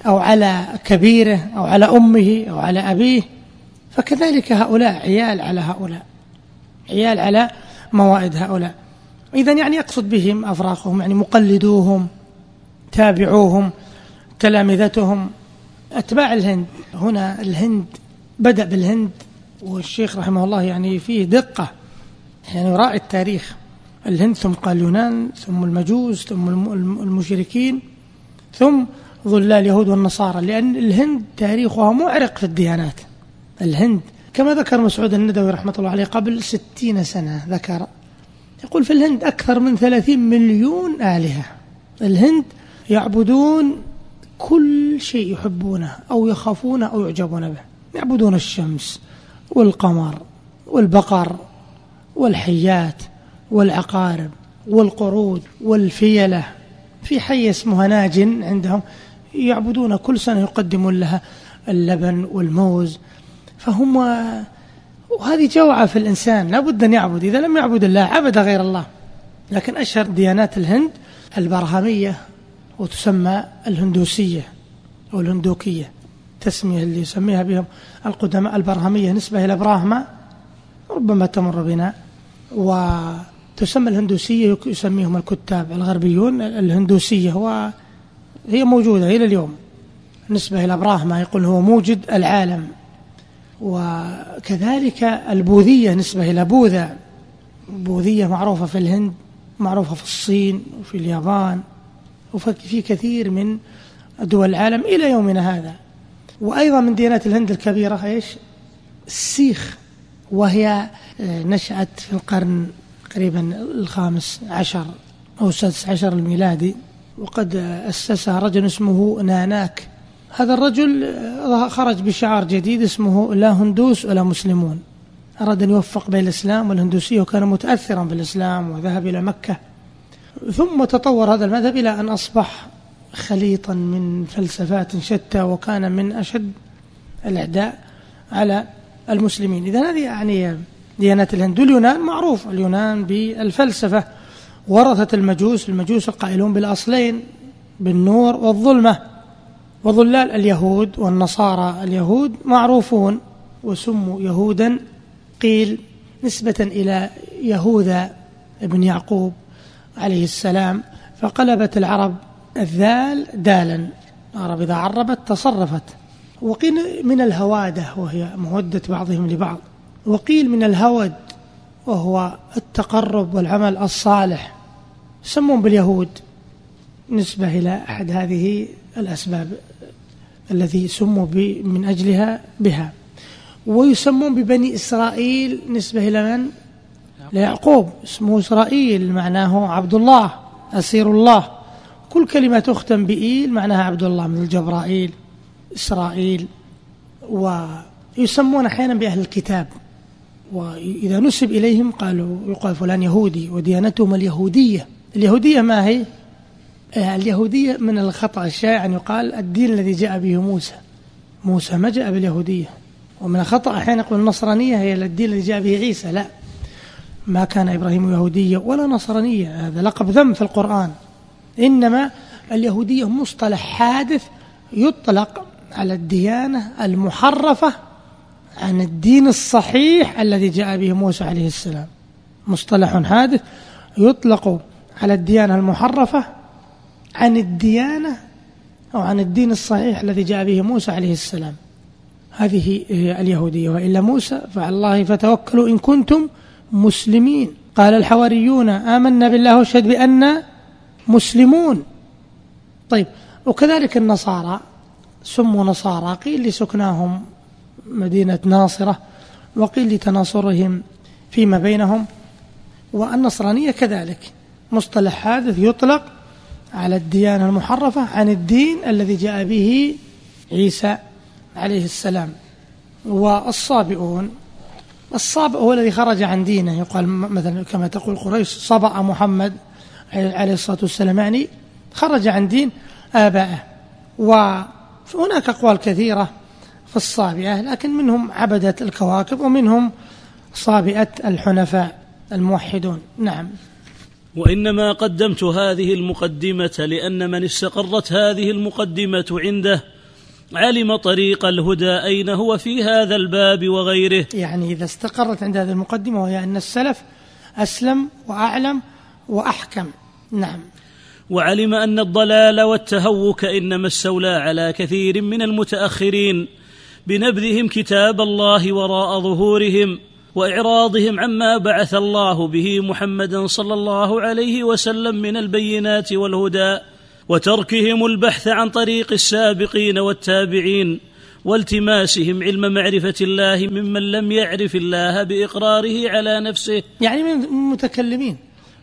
أو على كبيره أو على أمه أو على أبيه فكذلك هؤلاء عيال على هؤلاء عيال على موائد هؤلاء. إذا يعني يقصد بهم أفراخهم يعني مقلدوهم تابعوهم تلامذتهم أتباع الهند هنا الهند بدأ بالهند والشيخ رحمه الله يعني فيه دقة يعني يراعي التاريخ الهند ثم قال اليونان ثم المجوس ثم المشركين ثم ظلال اليهود والنصارى لأن الهند تاريخها معرق في الديانات. الهند كما ذكر مسعود الندوي رحمة الله عليه قبل ستين سنة ذكر يقول في الهند أكثر من ثلاثين مليون آلهة. الهند يعبدون كل شيء يحبونه أو يخافونه أو يعجبون به. يعبدون الشمس والقمر والبقر والحيات والعقارب والقرود والفيلة. في حي اسمه ناج عندهم يعبدون كل سنة يقدمون لها اللبن والموز. فهم وهذه جوعة في الإنسان. لا بد أن يعبد. إذا لم يعبد الله عبد غير الله. لكن أشهر ديانات الهند البرهمية وتسمى الهندوسية أو الهندوكية. تسمية اللي يسميها بهم القدماء البرهمية نسبة إلى براهما ربما تمر بنا. وتسمى الهندوسية يسميهم الكتاب الغربيون. الهندوسية هو هي موجودة إلى اليوم. نسبة إلى براهما يقول هو موجد العالم. وكذلك البوذية نسبة إلى بوذا. البوذية معروفة في الهند معروفة في الصين وفي اليابان وفي كثير من دول العالم إلى يومنا هذا. وأيضا من ديانات الهند الكبيرة إيش؟ السيخ. وهي آه، نشأت في القرن قريبا الخامس عشر أو السادس عشر الميلادي. وقد أسسها رجل اسمه ناناك. هذا الرجل خرج بشعار جديد اسمه لا هندوس ولا مسلمون. أراد أن يوفق بين الإسلام والهندوسية وكان متأثرا بالإسلام وذهب إلى مكة. ثم تطور هذا المذهب إلى أن أصبح خليطا من فلسفات شتى وكان من أشد الأعداء على المسلمين. إذا هذه يعني ديانات الهند. واليونان معروف. اليونان بالفلسفة ورثة المجوس. المجوس القائلون بالأصلين بالنور والظلمة. وظلال اليهود والنصارى اليهود معروفون وسموا يهودا قيل نسبة إلى يهوذا ابن يعقوب عليه السلام فقلبت العرب الذال دالا. العرب إذا عربت تصرفت. وقيل من الهوادة وهي مودة بعضهم لبعض. وقيل من الهود وهو التقرب والعمل الصالح. يسمون باليهود. نسبة إلى أحد هذه الأسباب. الذي سموا من أجلها بها. ويسمون ببني إسرائيل نسبة إلى من؟ ليعقوب اسمه إسرائيل معناه عبد الله أسير الله كل كلمة تختم بإيل معناها عبد الله مثل جبرائيل إسرائيل. ويسمون أحيانا بأهل الكتاب. وإذا نسب إليهم قالوا يقال فلان يهودي وديانتهم اليهودية. اليهودية ما هي؟ آه، اليهودية من الخطأ الشائع أن يقال الدين الذي جاء به موسى. موسى ما جاء باليهودية. ومن الخطأ أحيانا يقول النصرانية هي الدين الذي جاء به عيسى. لا. ما كان إبراهيم يهوديا ولا نصرانية. هذا لقب ذم في القرآن. إنما اليهودية مصطلح حادث يطلق على الديانة المحرفة عن الدين الصحيح الذي جاء به موسى عليه السلام. مصطلح حادث يطلق على الديانة المحرفة عن الديانة أو عن الدين الصحيح الذي جاء به موسى عليه السلام. هذه اليهودية وإلا موسى فعلى الله فتوكلوا إن كنتم مسلمين. قال الحواريون آمنا بالله واشهد بأن مسلمون. طيب وكذلك النصارى سموا نصارى قيل لسكناهم مدينة ناصرة وقيل لتناصرهم فيما بينهم. والنصرانية كذلك مصطلح حادث يطلق على الديانة المحرفة عن الدين الذي جاء به عيسى عليه السلام والصابئون. الصابئ هو الذي خرج عن دينه. يقال مثلا كما تقول قريش صبأ محمد عليه الصلاة والسلام يعني خرج عن دين آبائه. وهناك أقوال كثيرة في الصابئة لكن منهم عبدة الكواكب ومنهم صابئة الحنفاء الموحدون. نعم. وإنما قدمت هذه المقدمة لأن من استقرت هذه المقدمة عنده علم طريق الهدى أين هو في هذا الباب وغيره. يعني إذا استقرت عند هذه المقدمة وهي أن السلف أسلم وأعلم وأحكم. نعم. وعلم أن الضلال والتهوك إنما استولى على كثير من المتأخرين بنبذهم كتاب الله وراء ظهورهم. وإعراضهم عما بعث الله به محمدا صلى الله عليه وسلم من البينات والهدى وتركهم البحث عن طريق السابقين والتابعين والتماسهم علم معرفة الله ممن لم يعرف الله بإقراره على نفسه. يعني من المتكلمين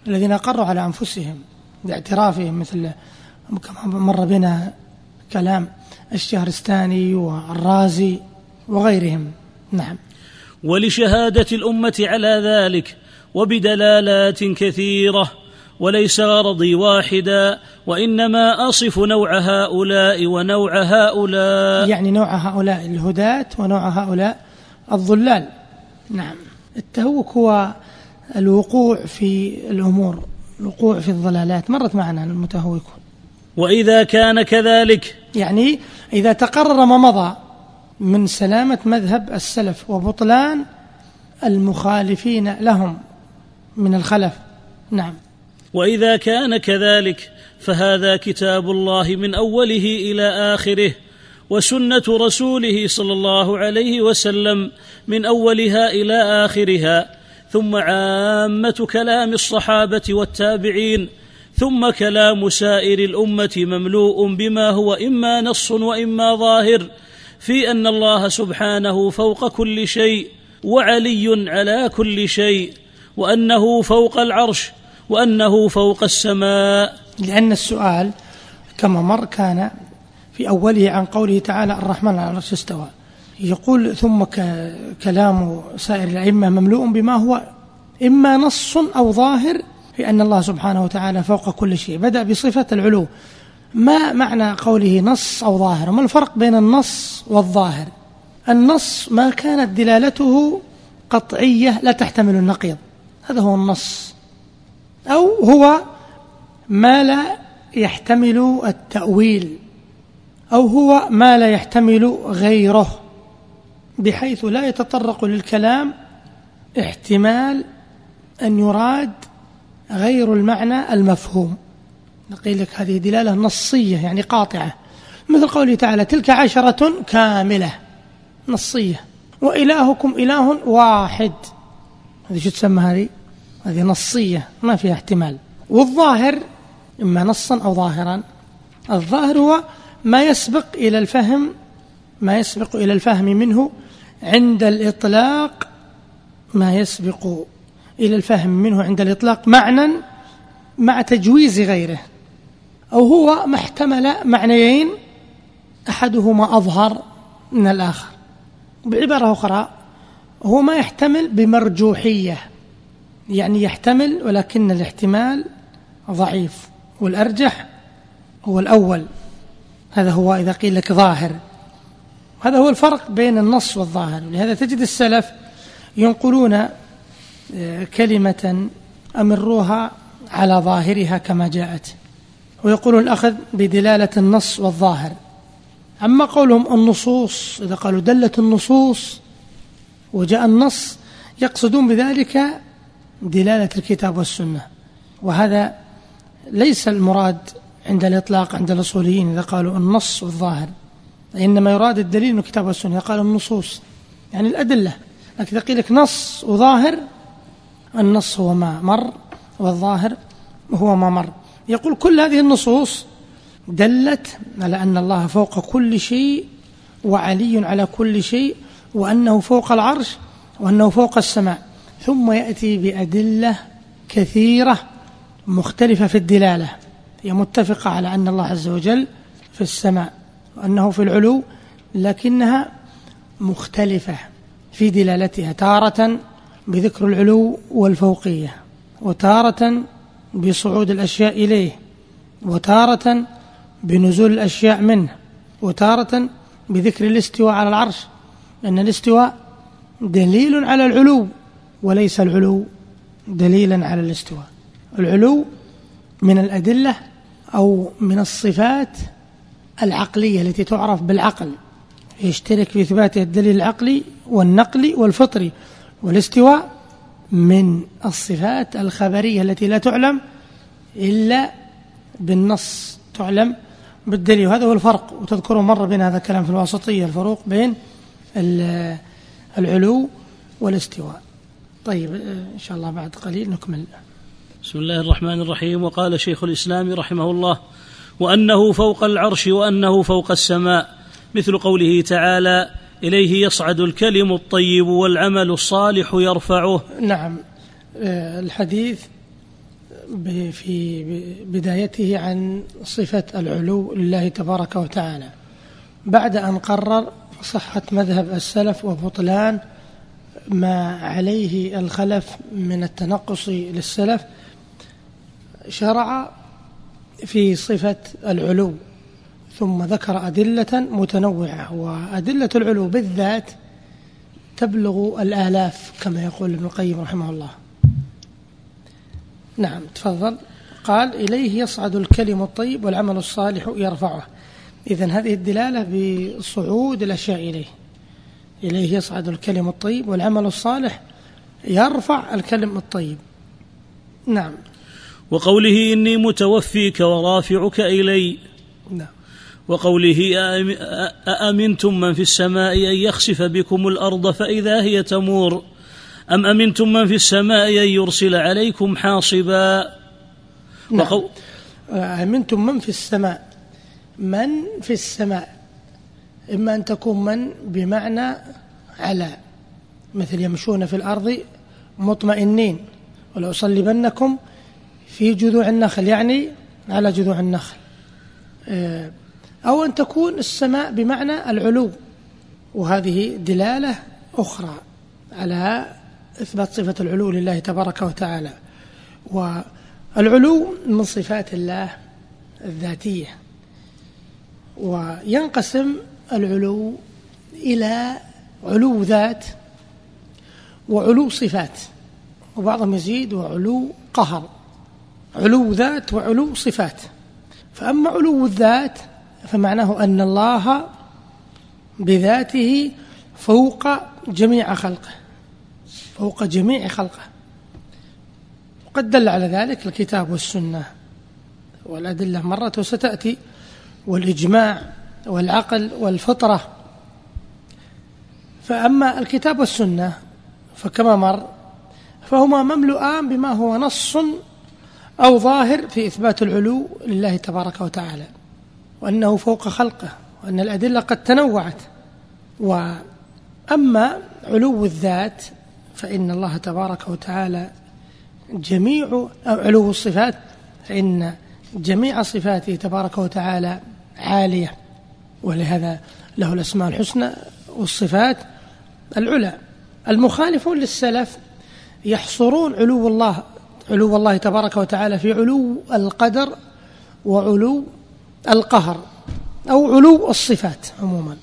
الذين أقروا على أنفسهم باعترافهم مثل كما مر بنا كلام الشهرستاني والرازي وغيرهم. نعم. ولشهادة الأمة على ذلك وبدلالات كثيرة وليس غرضي واحدا وإنما أصف نوع هؤلاء ونوع هؤلاء. يعني نوع هؤلاء الهداة ونوع هؤلاء الضلال. نعم. التهوك هو الوقوع في الأمور الوقوع في الضلالات. مرت معنا المتهوكون. وإذا كان كذلك. يعني إذا تقرر ما مضى من سلامة مذهب السلف وبطلان المخالفين لهم من الخلف. نعم. وإذا كان كذلك فهذا كتاب الله من أوله إلى آخره وسنة رسوله صلى الله عليه وسلم من أولها إلى آخرها ثم عامة كلام الصحابة والتابعين ثم كلام سائر الأمة مملوء بما هو إما نص وإما ظاهر في أن الله سبحانه فوق كل شيء وعلي على كل شيء وأنه فوق العرش وأنه فوق السماء. لأن السؤال كما مر كان في أوله عن قوله تعالى الرحمن على العرش استوى. يقول ثم كلام سائر الأئمة مملوء بما هو إما نص أو ظاهر في أن الله سبحانه وتعالى فوق كل شيء. بدأ بصفة العلو. ما معنى قوله نص أو ظاهر؟ ما الفرق بين النص والظاهر؟ النص ما كانت دلالته قطعية لا تحتمل النقيض. هذا هو النص. أو هو ما لا يحتمل التأويل. أو هو ما لا يحتمل غيره. بحيث لا يتطرق للكلام احتمال أن يراد غير المعنى المفهوم. نقول لك هذه دلالة نصية يعني قاطعة. مثل قوله تعالى تلك عشرة كاملة. نصية. وإلهكم إله واحد. هذه شو تسمى هذه؟ هذه نصية ما فيها احتمال. والظاهر إما نصا أو ظاهرا. الظاهر هو ما يسبق إلى الفهم ما يسبق إلى الفهم منه عند الإطلاق. ما يسبق إلى الفهم منه عند الإطلاق معنى مع تجويز غيره. أو هو ما احتمل معنيين أحدهما أظهر من الآخر. بعبارة أخرى هو ما يحتمل بمرجوحية يعني يحتمل ولكن الاحتمال ضعيف والأرجح هو الأول. هذا هو إذا قيل لك ظاهر. هذا هو الفرق بين النص والظاهر. لهذا تجد السلف ينقلون آه، كلمة أمروها على ظاهرها كما جاءت. ويقولون الأخذ بدلالة النص والظاهر. أما قولهم النصوص إذا قالوا دلت النصوص وجاء النص يقصدون بذلك دلالة الكتاب والسنة. وهذا ليس المراد عند الإطلاق عند الأصوليين إذا قالوا النص والظاهر. إنما يراد الدليل من الكتاب والسنة. قال النصوص يعني الأدلة. لكن إذا قيل لك نص وظاهر النص هو ما مر والظاهر هو ما مر. يقول كل هذه النصوص دلت على أن الله فوق كل شيء وعلي على كل شيء وأنه فوق العرش وأنه فوق السماء. ثم يأتي بأدلة كثيرة مختلفة في الدلالة. هي متفقة على أن الله عز وجل في السماء وأنه في العلو لكنها مختلفة في دلالتها تارة بذكر العلو والفوقية وتارة بصعود الأشياء إليه وتارة بنزول الأشياء منه وتارة بذكر الاستواء على العرش أن الاستواء دليل على العلو وليس العلو دليلا على الاستواء. العلو من الأدلة أو من الصفات العقلية التي تعرف بالعقل يشترك في إثبات الدليل العقلي والنقلي والفطري والاستواء من الصفات الخبرية التي لا تعلم إلا بالنص تعلم بالدليل. وهذا هو الفرق وتذكروا مرة بين هذا الكلام في الواسطية الفروق بين العلو والاستواء. طيب إن شاء الله بعد قليل نكمل. بسم الله الرحمن الرحيم. وقال شيخ الإسلام رحمه الله وأنه فوق العرش وأنه فوق السماء. مثل قوله تعالى إليه يصعد الكلم الطيب والعمل الصالح يرفعه. نعم آه، الحديث في بدايته عن صفة العلو لله تبارك وتعالى. بعد أن قرر صحة مذهب السلف وبطلان ما عليه الخلف من التنقص للسلف شرع في صفة العلو. ثم ذكر أدلة متنوعة وأدلة العلو بالذات تبلغ الآلاف كما يقول ابن القيم رحمه الله. نعم تفضل. قال إليه يصعد الكلم الطيب والعمل الصالح يرفعه. إذن هذه الدلالة بصعود الأشياء إليه. إليه يصعد الكلم الطيب والعمل الصالح يرفع الكلم الطيب. نعم. وقوله إني متوفيك ورافعك إلي. نعم. وقوله أأمنتم من في السماء أن يخسف بكم الأرض فإذا هي تمور؟ أم أمنتم من في السماء أن يرسل عليكم حاصبا؟ نعم. وقو... أمنتم من في السماء؟ من في السماء؟ إما أن تكون من بمعنى على مثل يمشون في الأرض مطمئنين. ولأصلبنكم في جذوع النخل يعني على جذوع النخل. آه، أو أن تكون السماء بمعنى العلو. وهذه دلالة أخرى على إثبات صفة العلو لله تبارك وتعالى. والعلو من صفات الله الذاتية. وينقسم العلو إلى علو ذات وعلو صفات. وبعضهم يزيد وعلو قهر. علو ذات وعلو صفات. فأما علو الذات فمعناه أن الله بذاته فوق جميع خلقه فوق جميع خلقه. وقد دل على ذلك الكتاب والسنة والأدلة مرة وستأتي والإجماع والعقل والفطرة. فأما الكتاب والسنة فكما مر فهما مملؤان بما هو نص أو ظاهر في إثبات العلو لله تبارك وتعالى. وأنه فوق خلقه وأن الأدلة قد تنوعت. وأما علو الذات فإن الله تبارك وتعالى جميع علو الصفات فإن جميع صفاته تبارك وتعالى عالية. ولهذا له الأسماء الحسنى والصفات العلى. المخالفون للسلف يحصرون علو الله علو الله تبارك وتعالى في علو القدر وعلو القهر أو علو الصفات عموما.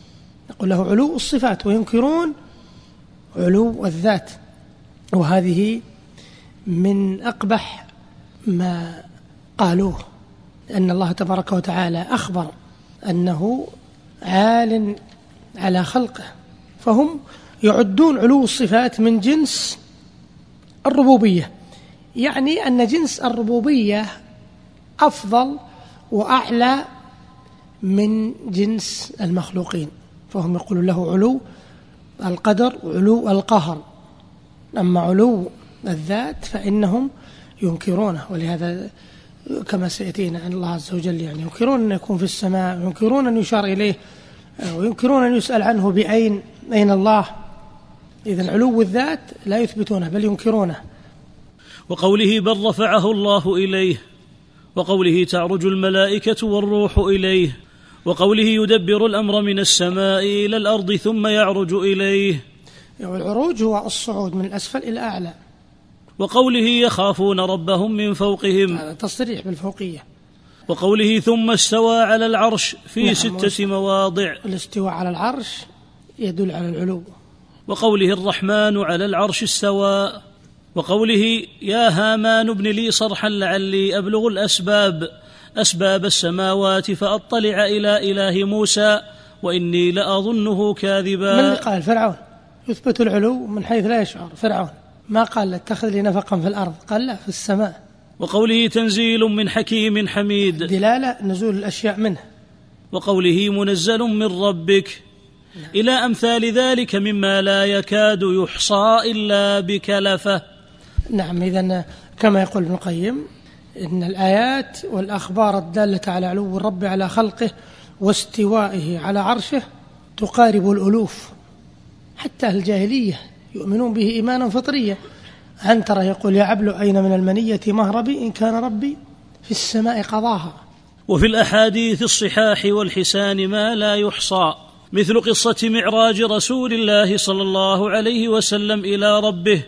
يقول له علو الصفات وينكرون علو الذات. وهذه من أقبح ما قالوه أن الله تبارك وتعالى أخبر أنه عال على خلقه فهم يعدون علو الصفات من جنس الربوبية. يعني أن جنس الربوبية أفضل وأعلى من جنس المخلوقين فهم يقولون له علو القدر وعلو القهر. أما علو الذات فإنهم ينكرونه ولهذا كما سيأتينا أن الله عز وجل يعني ينكرون أن يكون في السماء وينكرون أن يشار إليه وينكرون أن يسأل عنه بأين أين الله. إذا علو الذات لا يثبتونه بل ينكرونه. وقوله بل رفعه الله إليه وقوله تعرج الملائكة والروح إليه وقوله يدبر الأمر من السماء إلى الأرض ثم يعرج إليه. والعروج هو الصعود من الأسفل إلى أعلى. وقوله يخافون ربهم من فوقهم. هذا تصريح بالفوقية. وقوله ثم استوى على العرش في نعم ستة مواضع. الاستواء على العرش يدل على العلو. وقوله الرحمن على العرش استوى. وقوله يا هامان ابن لي صرحا لعلي أبلغ الأسباب أسباب السماوات فأطلع إلى إله موسى وإني لأظنه كاذبا. من اللي قال؟ فرعون. يثبت العلو من حيث لا يشعر. فرعون. ما قال اتخذ لي نفقا في الأرض؟ قال لا في السماء. وقوله تنزيل من حكيم حميد. دلالة نزول الأشياء منه. وقوله منزل من ربك. إلى أمثال ذلك مما لا يكاد يحصى إلا بكلفة. نعم إذا كما يقول ابن القيم إن الآيات والأخبار الدالة على علو الرب على خلقه واستوائه على عرشه تقارب الألوف. حتى الجاهلية يؤمنون به إيمانا فطريا. عنترة يقول يا عبل أين من المنية مهربي إن كان ربي في السماء قضاها. وفي الأحاديث الصحاح والحسان ما لا يحصى. مثل قصة معراج رسول الله صلى الله عليه وسلم إلى ربه.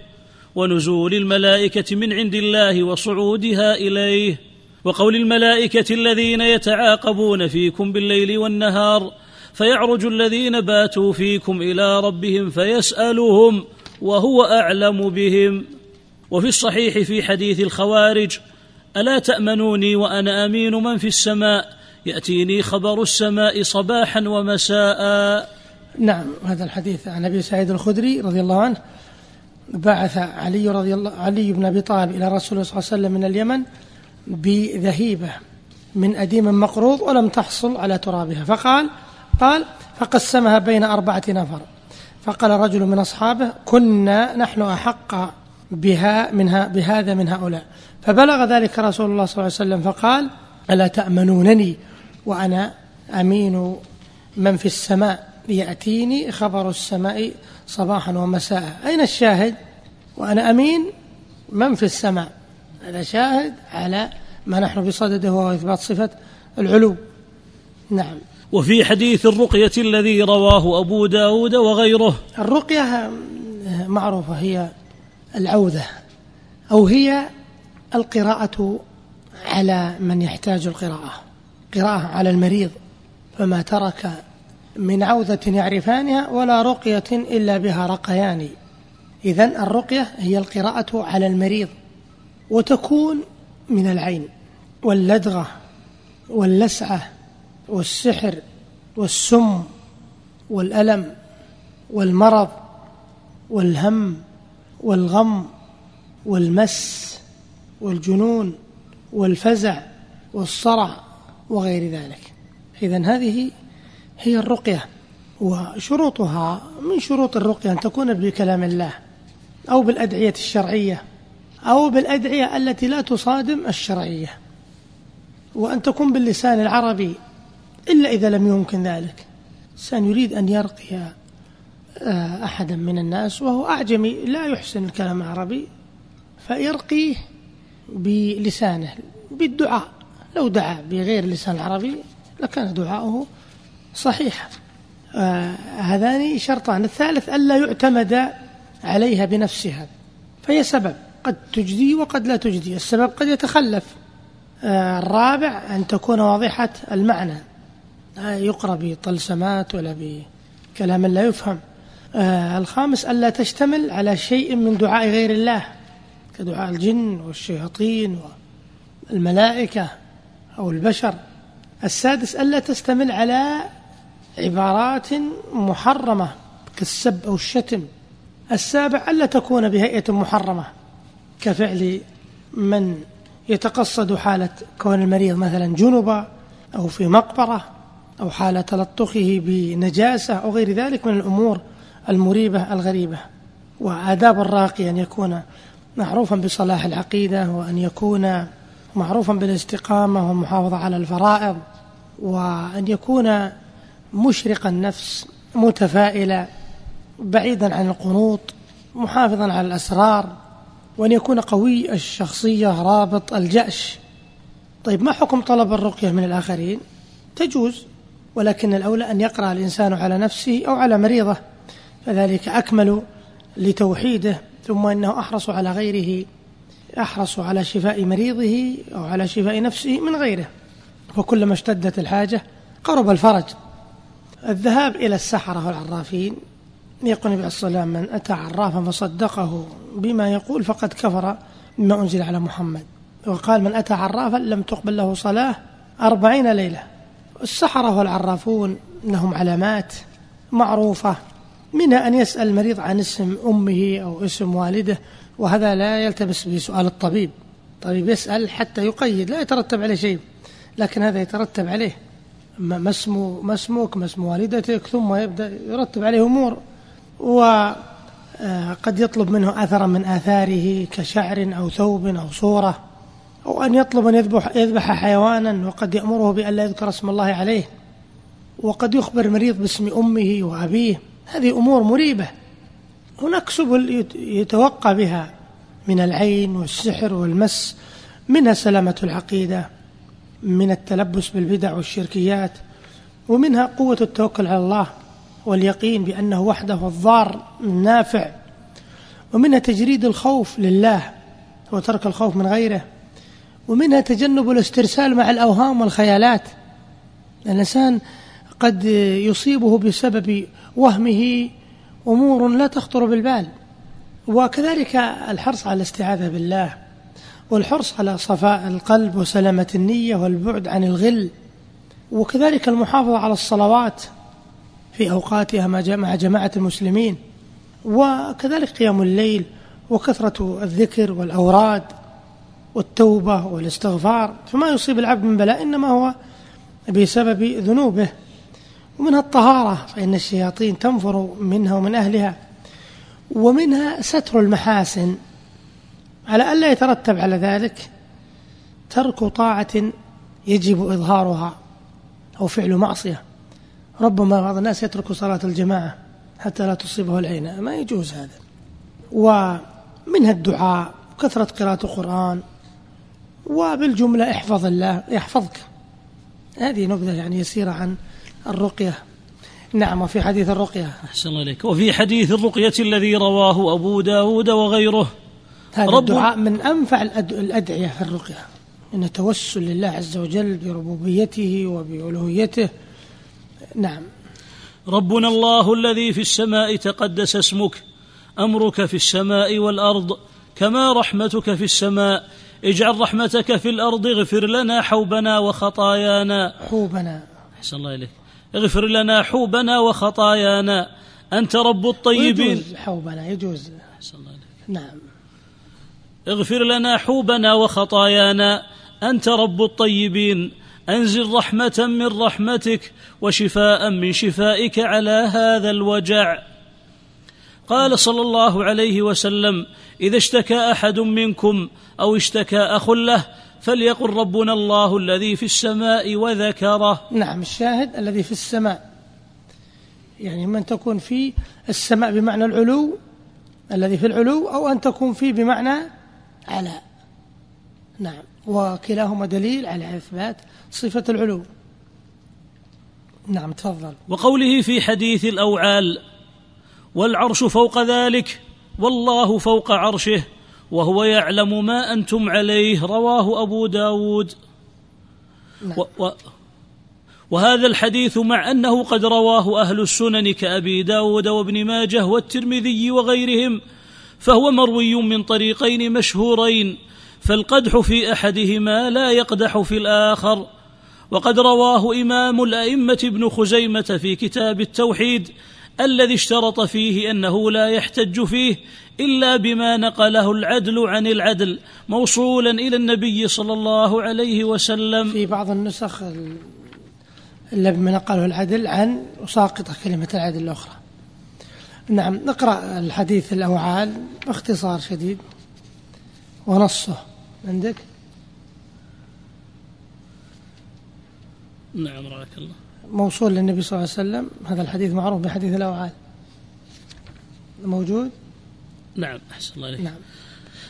ونزول الملائكة من عند الله وصعودها إليه. وقول الملائكة الذين يتعاقبون فيكم بالليل والنهار فيعرج الذين باتوا فيكم إلى ربهم فيسألهم وهو أعلم بهم. وفي الصحيح في حديث الخوارج ألا تأمنوني وأنا أمين من في السماء؟ يأتيني خبر السماء صباحا ومساء. نعم هذا الحديث عن أبي سعيد الخدري رضي الله عنه. بعث علي رضي الله علي بن أبي طالب إلى رسول الله صلى الله عليه وسلم من اليمن بذهيبة من أديم مقروض ولم تحصل على ترابها. فقال قال فقسمها بين أربعة نفر. فقال رجل من أصحابه كنا نحن أحق بها منها بهذا من هؤلاء. فبلغ ذلك رسول الله صلى الله عليه وسلم فقال ألا تأمنونني وأنا أمين من في السماء؟ يأتيني خبر السماء صباحا ومساء. أين الشاهد؟ وأنا أمين من في السماء؟ هذا شاهد على ما نحن بصدده وهو إثبات صفة العلو. نعم. وفي حديث الرقية الذي رواه أبو داود وغيره. الرقية معروفة هي العودة أو هي القراءة على من يحتاج القراءة. قراءة على المريض فما ترك من عوذة يعرفانها ولا رقية إلا بها رقيان إذن الرقية هي القراءة على المريض وتكون من العين واللدغة واللسعة والسحر والسم والألم والمرض والهم والغم والمس والجنون والفزع والصرع وغير ذلك. إذا هذه هي الرقية وشروطها من شروط الرقية أن تكون بكلام الله أو بالأدعية الشرعية أو بالأدعية التي لا تصادم الشرعية وأن تكون باللسان العربي إلا إذا لم يمكن ذلك. إنسان يريد أن يرقي آه، أحدا من الناس وهو أعجمي لا يحسن الكلام العربي فيرقيه بلسانه بالدعاء. لو دعا بغير لسان العربي لكان دعاؤه صحيحا آه هذان شرطان. الثالث ألا يعتمد عليها بنفسها. فهي سبب. قد تجدي وقد لا تجدي. السبب قد يتخلف. آه الرابع أن تكون واضحة المعنى. لا يقرأ بطلسمات ولا بكلام لا يفهم. آه الخامس ألا تشتمل على شيء من دعاء غير الله كدعاء الجن والشياطين والملائكة أو البشر. السادس ألا تستمل على عبارات محرمة كالسب أو الشتم. السابع ألا تكون بهيئة محرمة كفعل من يتقصد حالة كون المريض مثلا جنبا أو في مقبرة أو حال تلطخه بنجاسة أو غير ذلك من الأمور المريبة الغريبة. وآداب الراقي أن يكون معروفا بصلاح العقيدة وأن يكون معروفا بالاستقامة والمحافظة على الفرائض وأن يكون مشرق النفس متفائلا بعيدا عن القنوط محافظا على الأسرار وأن يكون قوي الشخصية رابط الجأش. طيب ما حكم طلب الرقية من الآخرين؟ تجوز ولكن الأولى أن يقرأ الإنسان على نفسه أو على مريضه. فذلك أكمل لتوحيده ثم إنه أحرص على غيره أحرص على شفاء مريضه أو على شفاء نفسه من غيره. وكلما اشتدت الحاجة قرب الفرج. الذهاب إلى السحرة والعرافين يقول النبي عليه الصلاة والسلام من أتى عرافا فصدقه بما يقول فقد كفر بما أنزل على محمد. وقال من أتى عرافا لم تقبل له صلاة أربعين ليلة. السحرة والعرافون لهم علامات معروفة منها أن يسأل المريض عن اسم أمه أو اسم والده وهذا لا يلتبس بسؤال الطبيب. الطبيب يسأل حتى يقيد لا يترتب عليه شيء لكن هذا يترتب عليه. ما اسم ما اسمك ما اسم والدتك ثم يبدأ يرتب عليه أمور. وقد آه، يطلب منه أثرا من آثاره كشعر أو ثوب أو صورة أو أن يطلب أن يذبح, يذبح حيوانا وقد يأمره بأن لا يذكر اسم الله عليه. وقد يخبر المريض باسم أمه وأبيه. هذه أمور مريبة. هناك سبل يتوقع بها من العين والسحر والمس منها سلامة العقيدة. من التلبس بالبدع والشركيات ومنها قوة التوكل على الله واليقين بأنه وحده الضار النافع ومنها تجريد الخوف لله وترك الخوف من غيره ومنها تجنب الاسترسال مع الأوهام والخيالات. الإنسان قد يصيبه بسبب وهمه أمور لا تخطر بالبال وكذلك الحرص على الاستعاذة بالله. والحرص على صفاء القلب وسلامة النية والبعد عن الغل وكذلك المحافظة على الصلوات في أوقاتها مع جماعة المسلمين وكذلك قيام الليل وكثرة الذكر والأوراد والتوبة والاستغفار فما يصيب العبد من بلاء إنما هو بسبب ذنوبه. ومنها الطهارة فإن الشياطين تنفر منها ومن أهلها ومنها ستر المحاسن. على ألا يترتب على ذلك ترك طاعة يجب إظهارها أو فعل معصية. ربما بعض الناس يترك صلاة الجماعة حتى لا تصيبه العين. ما يجوز هذا. ومنها الدعاء كثرة قراءة القرآن وبالجملة احفظ الله يحفظك. هذه نبذة يعني يسيرة عن الرقية. نعم وفي حديث الرقية. أحسن الله إليك. وفي حديث الرقية الذي رواه أبو داود وغيره هذا رب الدعاء من أنفع الأدعية في الرقية. إن التوسل لله عز وجل بربوبيته وبألوهيته. نعم. ربنا الله الذي في السماء تقدس اسمك أمرك في السماء والأرض كما رحمتك في السماء. اجعل رحمتك في الأرض اغفر لنا حوبنا وخطايانا. حوبنا. أحسن الله إليك. اغفر لنا حوبنا وخطايانا. أنت رب الطيبين. يجوز حوبنا يجوز. أحسن الله إليك. نعم. اغفر لنا حوبنا وخطايانا. أنت رب الطيبين. أنزل رحمة من رحمتك وشفاء من شفائك على هذا الوجع. قال صلى الله عليه وسلم إذا اشتكى أحد منكم أو اشتكى أخ له فليقل ربنا الله الذي في السماء وذكره. نعم الشاهد الذي في السماء. يعني من تكون في السماء بمعنى العلو الذي في العلو أو أن تكون فيه بمعنى على. نعم. وكلاهما دليل على إثبات صفة العلو. نعم تفضل. وقوله في حديث الأوعال والعرش فوق ذلك والله فوق عرشه وهو يعلم ما أنتم عليه رواه أبو داود. نعم. و و وهذا الحديث مع أنه قد رواه أهل السنن كأبي داود وابن ماجه والترمذي وغيرهم فهو مروي من طريقين مشهورين فالقدح في أحدهما لا يقدح في الآخر. وقد رواه إمام الأئمة ابن خزيمة في كتاب التوحيد الذي اشترط فيه أنه لا يحتج فيه إلا بما نقله العدل عن العدل موصولا إلى النبي صلى الله عليه وسلم. في بعض النسخ إلا بما نقله العدل عن وساقطة كلمة العدل الأخرى. نعم نقرأ الحديث الأوعال باختصار شديد. ونصه. عندك؟ نعم رعاك الله. موصول للنبي صلى الله عليه وسلم. هذا الحديث معروف بحديث الأوعال. موجود؟ نعم أحسن الله عليك نعم.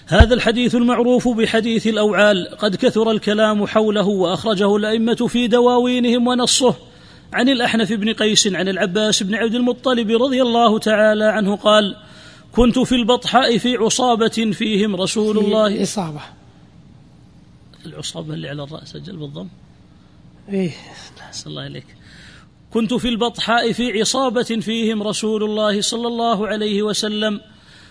هذا الحديث المعروف بحديث الأوعال. قد كثر الكلام حوله وأخرجه الأئمة في دواوينهم ونصه. عن الأحنف بن قيس عن العباس بن عبد المطلب رضي الله تعالى عنه قال كنت في البطحاء في عصابة فيهم رسول في الله. إصابة. العصابة اللي على الرأس أجل بالضم. إيه. أحسن الله إليك. كنت في البطحاء في عصابة فيهم رسول الله صلى الله عليه وسلم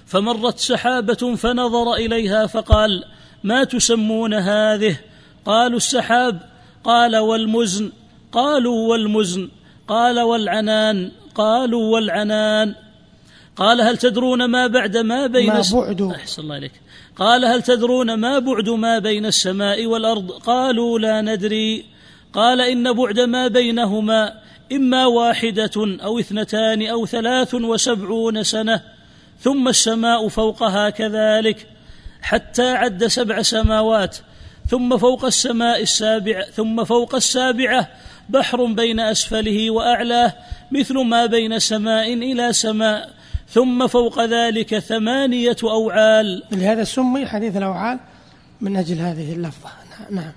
فمرت سحابة فنظر إليها فقال ما تسمون هذه؟ قالوا السحاب. قال والمزن. قالوا والمزن قال والعنان قالوا والعنان. قال هل تدرون ما بعد ما بين ما بعد؟ أحسن الله إليك قال هل تدرون ما بعد ما بين السماء والأرض؟ قالوا لا ندري. قال إن بعد ما بينهما إما واحدة أو اثنتان أو ثلاث وسبعون سنة ثم السماء فوقها كذلك حتى عد سبع سماوات ثم فوق السماء السابعة ثم فوق السابعة بحر بين أسفله وأعلاه مثل ما بين سماء إلى سماء ثم فوق ذلك ثمانية أوعال. لهذا سمي حديث الأوعال من أجل هذه اللفظة. نعم.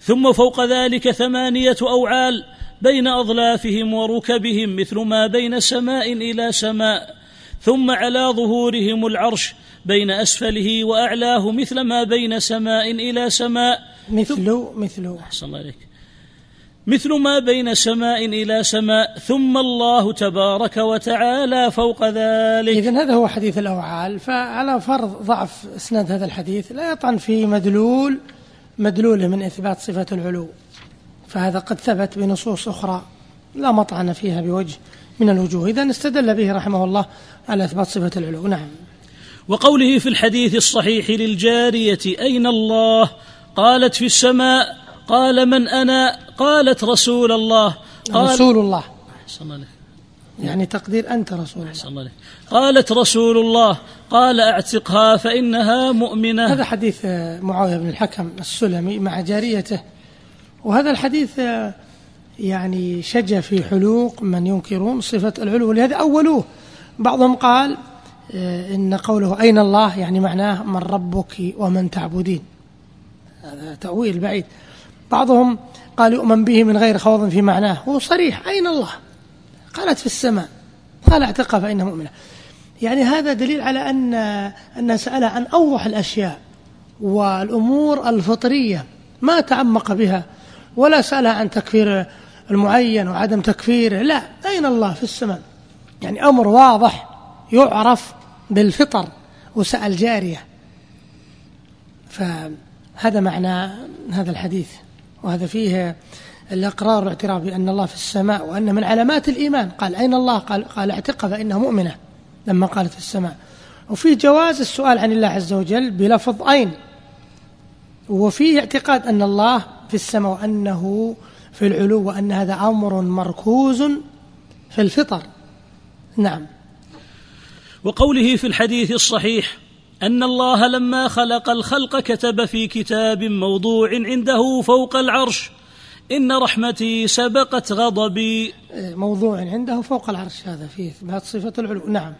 ثم فوق ذلك ثمانية أوعال بين أظلافهم وركبهم مثل ما بين سماء إلى سماء ثم على ظهورهم العرش بين أسفله وأعلاه مثل ما بين سماء إلى سماء. مثل مثل أحسن الله عليك مثل ما بين سماء إلى سماء ثم الله تبارك وتعالى فوق ذلك. إذن هذا هو حديث الأوعال. فعلى فرض ضعف إسناد هذا الحديث لا يطعن في مدلول مدلوله من إثبات صفة العلو. فهذا قد ثبت بنصوص أخرى لا مطعن فيها بوجه من الوجوه. إذا استدل به رحمه الله على إثبات صفة العلو. نعم. وقوله في الحديث الصحيح للجارية أين الله؟ قالت في السماء قال من أنا؟ قالت رسول الله. قال رسول الله. أحسن الله. يعني تقدير أنت رسول أحسن الله الله عليك. قالت رسول الله. قال اعتقها فإنها مؤمنة. هذا حديث آه، معاوية بن الحكم السلمي مع جاريته. وهذا الحديث آه، يعني شجع في حلوق من ينكرون صفة العلو. ولهذا أولوه. بعضهم قال آه، إن قوله أين الله؟ يعني معناه من ربك ومن تعبدين. هذا تأويل بعيد. بعضهم قال يؤمن به من غير خوض في معناه هو صريح أين الله. قالت في السماء قال اعتقى فإنه مؤمنة. يعني هذا دليل على أن أن سأل عن أوضح الأشياء والأمور الفطرية ما تعمق بها ولا سأل عن تكفير المعين وعدم تكفيره لا أين الله في السماء. يعني أمر واضح يعرف بالفطر وسأل جارية. فهذا معنى هذا الحديث. وهذا فيه الإقرار والاعتراف بأن الله في السماء وأن من علامات الإيمان. قال أين الله؟ قال, قال اعتق فإنه مؤمنة لما قالت في السماء. وفيه جواز السؤال عن الله عز وجل بلفظ أين. وفيه اعتقاد أن الله في السماء وأنه في العلو وأن هذا أمر مركوز في الفطر. نعم. وقوله في الحديث الصحيح أن الله لما خلق الخلق كتب في كتاب موضوع عنده فوق العرش. إن رحمتي سبقت غضبي. موضوع عنده فوق العرش هذا فيه اثبات صفة العلو. نعم.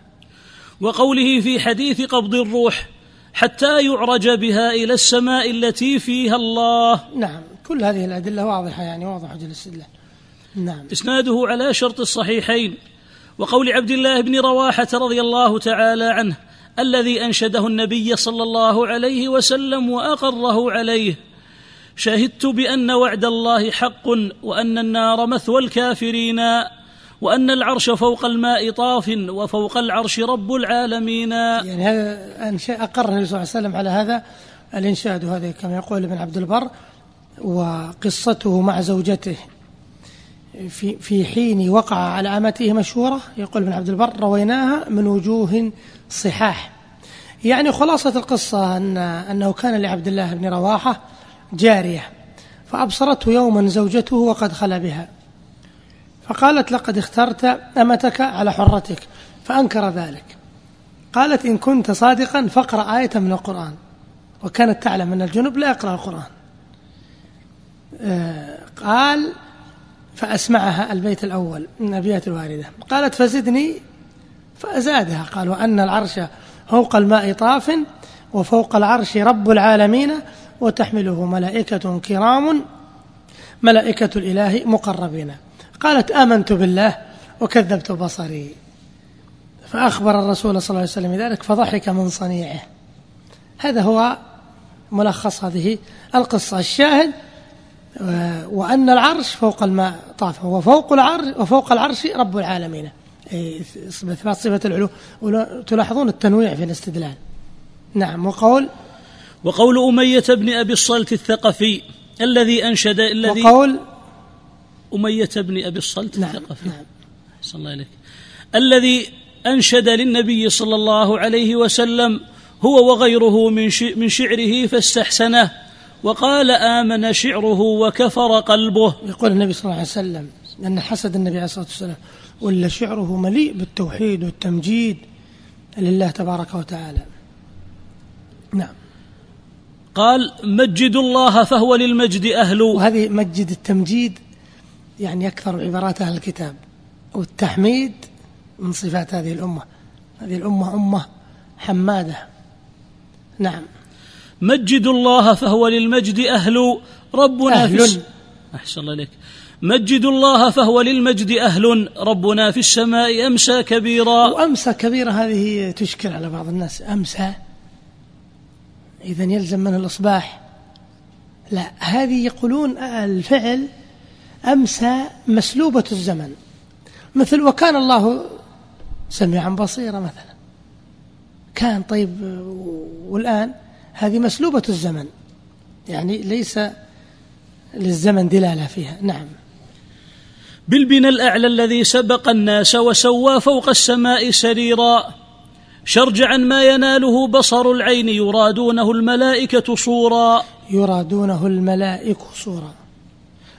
وقوله في حديث قبض الروح حتى يعرج بها إلى السماء التي فيها الله. نعم. كل هذه الأدلة واضحة يعني واضحة الاستدلال نعم. إسناده على شرط الصحيحين. وقول عبد الله بن رواحة رضي الله تعالى عنه الذي أنشده النبي صلى الله عليه وسلم وأقره عليه. شهدت بأن وعد الله حق وأن النار مثوى الكافرين وأن العرش فوق الماء طاف وفوق العرش رب العالمين. يعني هذا أنشاء أقر النبي صلى الله عليه وسلم على هذا الإنشاد وهذا كما يقول ابن عبد البر وقصته مع زوجته. في في حين وقع على آمته مشهوره يقول ابن عبد البر رويناها من وجوه صحاح. يعني خلاصة القصة أن أنه كان لعبد الله بن رواحة جارية فأبصرته يوما زوجته وقد خلا بها. فقالت لقد اخترت أمتك على حرتك فأنكر ذلك. قالت إن كنت صادقا فاقرأ آية من القرآن. وكانت تعلم أن الجنب لا يقرأ القرآن. آه، قال فأسمعها البيت الأول من الأبيات الواردة. قالت فزدني فأزادها. قال وأن العرش فوق الماء طاف وفوق العرش رب العالمين وتحمله ملائكة كرام ملائكة الإله مقربين. قالت آمنت بالله وكذبت بصري. فأخبر الرسول صلى الله عليه وسلم ذلك فضحك من صنيعه. هذا هو ملخص هذه القصة. الشاهد وأن العرش فوق الماء طاف وفوق العرش وفوق العرش رب العالمين. إثبات صفة العلو. تلاحظون التنويع في الاستدلال. نعم وقول وقول أمية بن أبي الصلت الثقفي الذي أنشد الذي وقول أمية بن أبي الصلت نعم الثقفي. نعم. صلى الله عليك. الذي أنشد للنبي صلى الله عليه وسلم هو وغيره من من شعره فاستحسنه وقال آمن شعره وكفر قلبه. يقول النبي صلى الله عليه وسلم أن حسد النبي عليه الصلاة والسلام. ولا شعره مليء بالتوحيد والتمجيد لله تبارك وتعالى. نعم. قال مجدوا الله فهو للمجد أهل. وهذه مجد التمجيد يعني أكثر عبارات أهل الكتاب. والتحميد من صفات هذه الأمة. هذه الأمة أمة حمادة. نعم. مجدوا الله فهو للمجد أهل. ربنا أهل. في الس... أحسن الله إليك. مجدوا الله فهو للمجد أهل ربنا في السماء أمسى كبيرا. وأمسى كبيرة هذه تشكل على بعض الناس. أمسى. إذا يلزم منه الإصباح. لا هذه يقولون الفعل أمسى مسلوبة الزمن. مثل وكان الله سميعا بصيرا مثلا. كان طيب والآن هذه مسلوبة الزمن. يعني ليس للزمن دلالة فيها. نعم. بالبنى الأعلى الذي سبق الناس وسوى فوق السماء سريرا. شرجعا ما يناله بصر العين يرادونه الملائكة صورا. يرادونه الملائك صورا.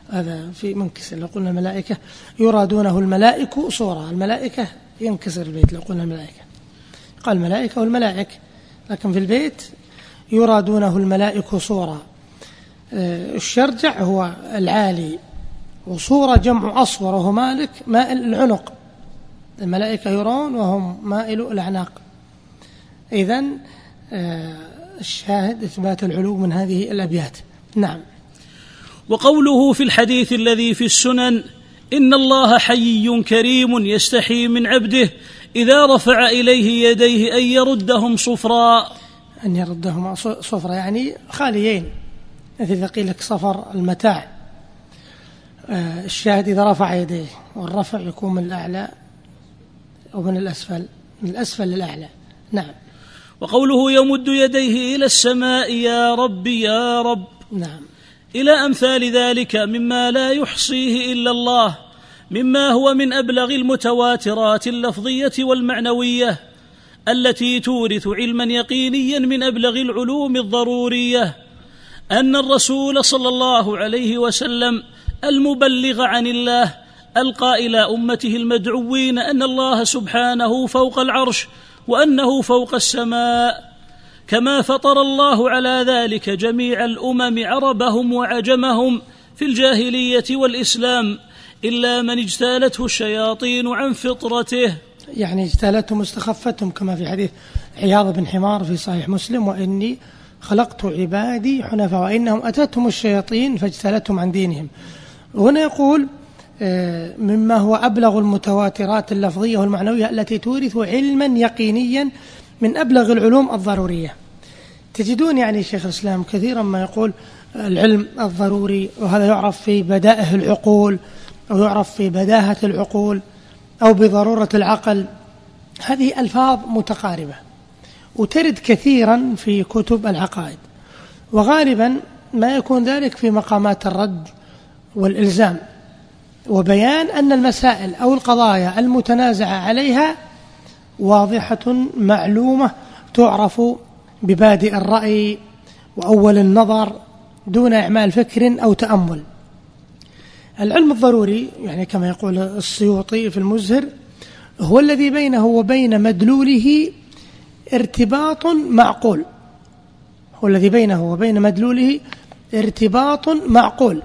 هذا في منكسر لو قلنا الملائكة يرادونه الملائك صورا. الملائكة ينكسر البيت لو قلنا الملائكة. قال الملائكة والملائك لكن في البيت يرادونه الملائك صورا. آه، الشرجع هو العالي. وصورة جمع أصور وهو مالك مائل العنق. الملائكة يرون وهم مائل الأعناق. إذا آه، الشاهد إثبات العلو من هذه الأبيات. نعم. وقوله في الحديث الذي في السنن إن الله حيي كريم يستحي من عبده إذا رفع إليه يديه أن يردهم صفرا. أن يردهما صفرا يعني خاليين. مثل إذا قيل لك صفر المتاع. الشاهد إذا رفع يديه والرفع يكون من الأعلى أو من الأسفل من الأسفل للأعلى. نعم. وقوله يمد يديه إلى السماء يا رب يا رب. نعم. إلى أمثال ذلك مما لا يحصيه إلا الله مما هو من أبلغ المتواترات اللفظية والمعنوية التي تورث علما يقينيا من أبلغ العلوم الضرورية أن الرسول صلى الله عليه وسلم المبلغ عن الله ألقى إلى أمته المدعوين أن الله سبحانه فوق العرش وأنه فوق السماء. كما فطر الله على ذلك جميع الأمم عربهم وعجمهم في الجاهلية والإسلام إلا من اجتالته الشياطين عن فطرته. يعني اجتالتهم استخفتهم كما في حديث عياض بن حمار في صحيح مسلم وإني خلقت عبادي حنفاء وإنهم أتتهم الشياطين فاجتالتهم عن دينهم. هنا يقول آه، مما هو أبلغ المتواترات اللفظية والمعنوية التي تورث علما يقينيا من أبلغ العلوم الضرورية. تجدون يعني شيخ الإسلام كثيرا ما يقول العلم الضروري وهذا يعرف في بدائه العقول أو يعرف في بداهة العقول أو بضرورة العقل. هذه ألفاظ متقاربة وترد كثيرا في كتب العقائد. وغالبا ما يكون ذلك في مقامات الرد والإلزام وبيان أن المسائل أو القضايا المتنازعة عليها واضحة معلومة تعرف ببادئ الرأي وأول النظر دون إعمال فكر أو تأمل. العلم الضروري يعني كما يقول السيوطي في المزهر هو الذي بينه وبين مدلوله ارتباط معقول. هو الذي بينه وبين مدلوله ارتباط معقول.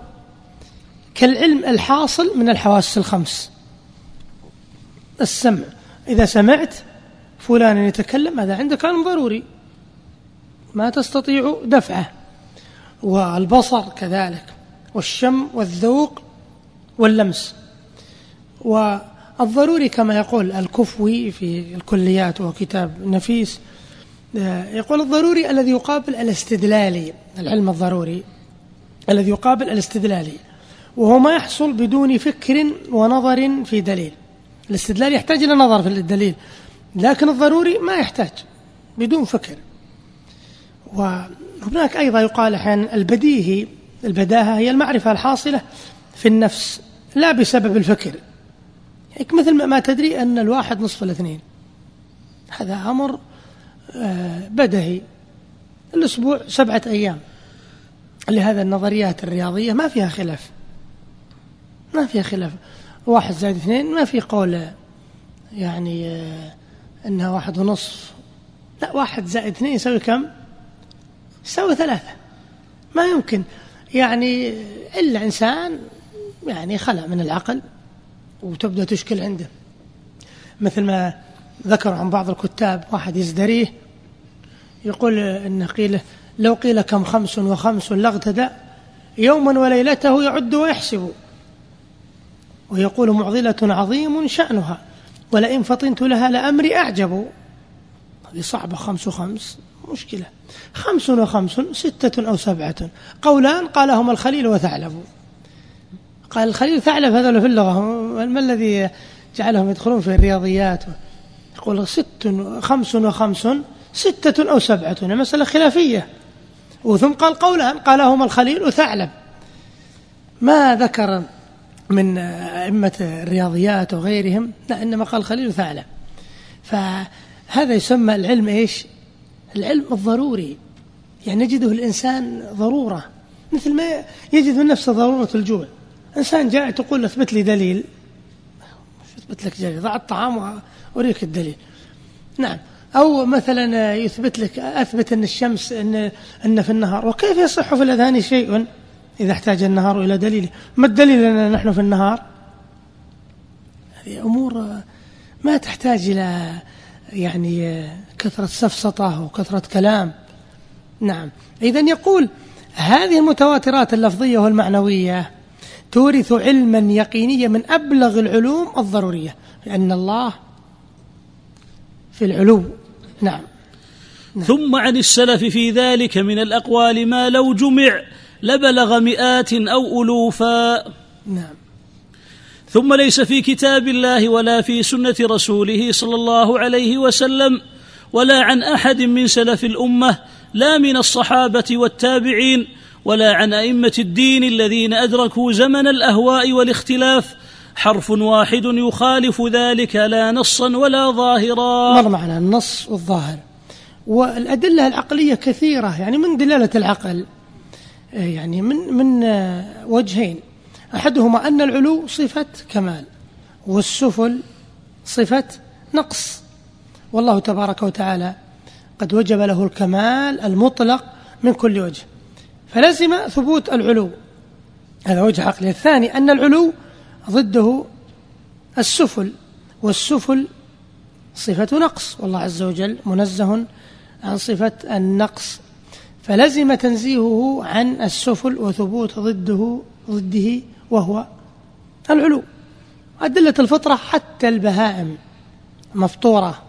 كالعلم الحاصل من الحواس الخمس. السمع. إذا سمعت فلان يتكلم هذا عندك علم ضروري. ما تستطيع دفعه. والبصر كذلك. والشم والذوق واللمس. والضروري كما يقول الكفوي في الكليات وهو كتاب نفيس يقول الضروري الذي يقابل الاستدلالي العلم الضروري الذي يقابل الاستدلالي وهو ما يحصل بدون فكر ونظر في دليل. الاستدلال يحتاج إلى نظر في الدليل لكن الضروري ما يحتاج بدون فكر. وهناك أيضا يقال أحيانا البديهي البداهة هي المعرفة الحاصلة في النفس لا بسبب الفكر. يعني مثل ما تدري أن الواحد نصف الاثنين. هذا أمر آه، بدهي. الأسبوع سبعة أيام. لهذا النظريات الرياضية ما فيها خلاف. ما فيها خلاف. واحد زائد اثنين ما في قول يعني إنها واحد ونصف لا واحد زائد اثنين يساوي كم؟ يساوي ثلاثة. ما يمكن. يعني إلا إنسان يعني خلع من العقل وتبدأ تشكل عنده. مثل ما ذكر عن بعض الكتاب واحد يزدريه يقول إنه قيل لو قيل كم خمس وخمس لاغتدى يوما وليلته يعد ويحسب. ويقول معضلة عظيم شأنها ولئن فطنت لها لأمري أعجب. هذه صعبة خمس وخمس مشكلة. خمس وخمس ستة أو سبعة. قولان قالهما الخليل وثعلب. قال الخليل ثعلب هذا في اللغة. ما الذي جعلهم يدخلون في الرياضيات؟ يقول ست خمس وخمس ستة أو سبعة. مسألة خلافية. وثم قال قولان قالهما الخليل وثعلب. ما ذكر من أئمة الرياضيات وغيرهم لا إنما قال خليل ثعلب فهذا يسمى العلم إيش؟ العلم الضروري. يعني نجده الإنسان ضرورة مثل ما يجد من نفسه ضرورة الجوع. إنسان جاء تقول اثبت لي دليل. اثبت لك دليل ضع الطعام وأريك الدليل. نعم. أو مثلا يثبت لك أثبت أن الشمس أن, أن في النهار. وكيف يصح في الأذهان شيء؟ إذا احتاج النهار إلى دليل. ما الدليل أننا نحن في النهار؟ هذه أمور ما تحتاج إلى يعني كثرة سفسطة وكثرة كلام. نعم. إذا يقول هذه المتواترات اللفظية والمعنوية تورث علما يقينيا من أبلغ العلوم الضرورية لأن الله في العلو نعم. نعم. ثم عن السلف في ذلك من الأقوال ما لو جمع لبلغ مئات أو ألوفا. نعم. ثم ليس في كتاب الله ولا في سنة رسوله صلى الله عليه وسلم ولا عن أحد من سلف الأمة لا من الصحابة والتابعين ولا عن أئمة الدين الذين أدركوا زمن الأهواء والاختلاف. حرف واحد يخالف ذلك لا نصا ولا ظاهرا. مر معنا النص والظاهر. والأدلة العقلية كثيرة يعني من دلالة العقل؟ يعني من من وجهين. أحدهما أن العلو صفة كمال والسفل صفة نقص. والله تبارك وتعالى قد وجب له الكمال المطلق من كل وجه. فلزم ثبوت العلو. هذا وجه عقلي الثاني أن العلو ضده السفل والسفل صفة نقص. والله عز وجل منزه عن صفة النقص فلزم تنزيهه عن السفل وثبوت ضده ضده وهو العلو. أدلة الفطرة حتى البهائم مفطورة.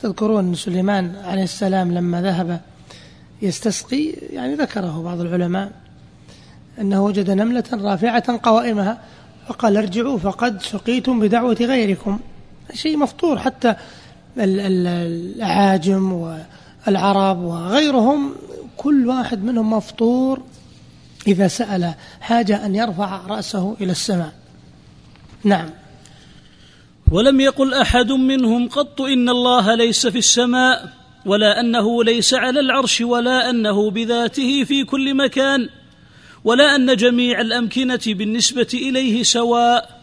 تذكرون سليمان عليه السلام لما ذهب يستسقي يعني ذكره بعض العلماء أنه وجد نملة رافعة قوائمها فقال ارجعوا فقد سقيتم بدعوة غيركم. شيء مفطور حتى الأعاجم والعرب وغيرهم كل واحد منهم مفطور إذا سأل حاجة أن يرفع رأسه إلى السماء. نعم. ولم يقل أحد منهم قط إن الله ليس في السماء ولا أنه ليس على العرش ولا أنه بذاته في كل مكان ولا أن جميع الأمكنة بالنسبة إليه سواء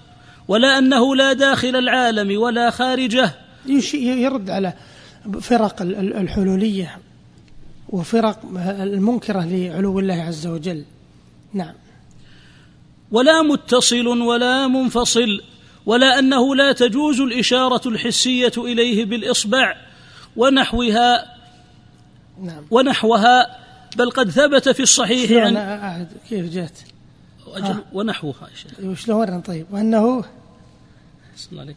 ولا أنه لا داخل العالم ولا خارجه. يرد على فرق الحلولية وفرق المنكرة لعلو الله عز وجل. نعم. ولا متصل ولا منفصل ولا أنه لا تجوز الإشارة الحسية إليه بالإصبع ونحوها نعم. ونحوها بل قد ثبت في الصحيح عن كيف جاءت آه. ونحوها وشلون؟ طيب. وأنه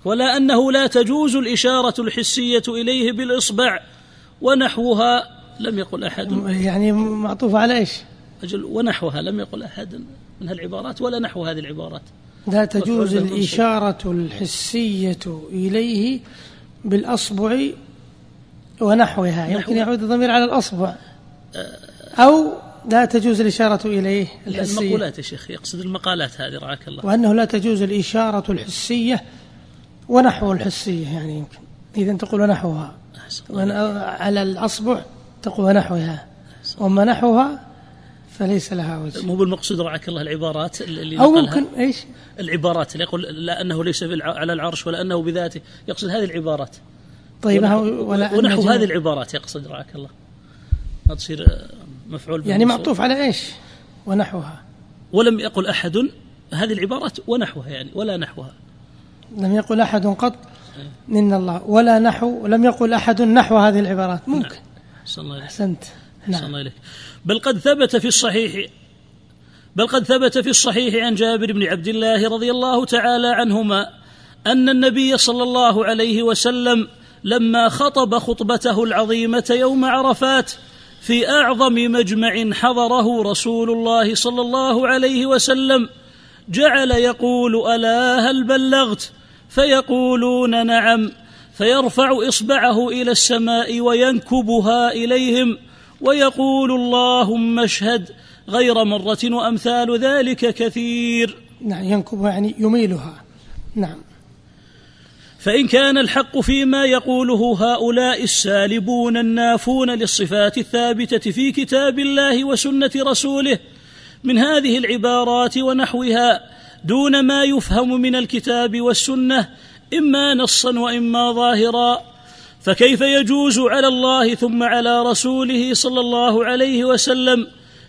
ولا أنه لا تجوز الإشارة الحسية إليه بالإصبع ونحوها لم يقل أحد. يعني معطوف على إيش؟ أجل ونحوها لم يقل أحد من هالعبارات ولا نحو هذه العبارات. لا تجوز الإشارة الحسية إليه بالأصبع ونحوها. يمكن يعود الضمير على الأصبع. أو لا تجوز الإشارة إليه الحسية المقولات يا شيخ يقصد المقالات هذه رعاك الله. وأنه لا تجوز الإشارة الحسية ونحو الحسية يعني يمكن. إذا تقول ونحوها. على الأصبع تقول ونحوها. وما نحوها فليس لها وجه. مو بالمقصود رعاك الله العبارات اللي أو ممكن إيش؟ العبارات اللي يقول لا أنه ليس على العرش ولا أنه بذاته. يقصد هذه العبارات. طيب ولا ونحو هذه العبارات يقصد رعاك الله. ما تصير مفعول يعني معطوف على إيش؟ ونحوها. ولم يقل أحد هذه العبارات ونحوها يعني ولا نحوها. لم يقل أحد قط إن الله ولا نحو ولم يقل أحد نحو هذه العبارات. ممكن. نعم. الله أحسنت. نعم. الله إليك. بل قد ثبت في الصحيح بل قد ثبت في الصحيح عن جابر بن عبد الله رضي الله تعالى عنهما أن النبي صلى الله عليه وسلم لما خطب خطبته العظيمة يوم عرفات في أعظم مجمع حضره رسول الله صلى الله عليه وسلم جعل يقول ألا هل بلغت؟ فيقولون نعم فيرفع إصبعه إلى السماء وينكبها إليهم ويقول اللهم اشهد غير مرة وأمثال ذلك كثير. نعم ينكبها يعني يميلها. نعم. فإن كان الحق فيما يقوله هؤلاء السالبون النافون للصفات الثابتة في كتاب الله وسنة رسوله من هذه العبارات ونحوها دون ما يفهم من الكتاب والسنة إما نصا وإما ظاهرا. فكيف يجوز على الله ثم على رسوله صلى الله عليه وسلم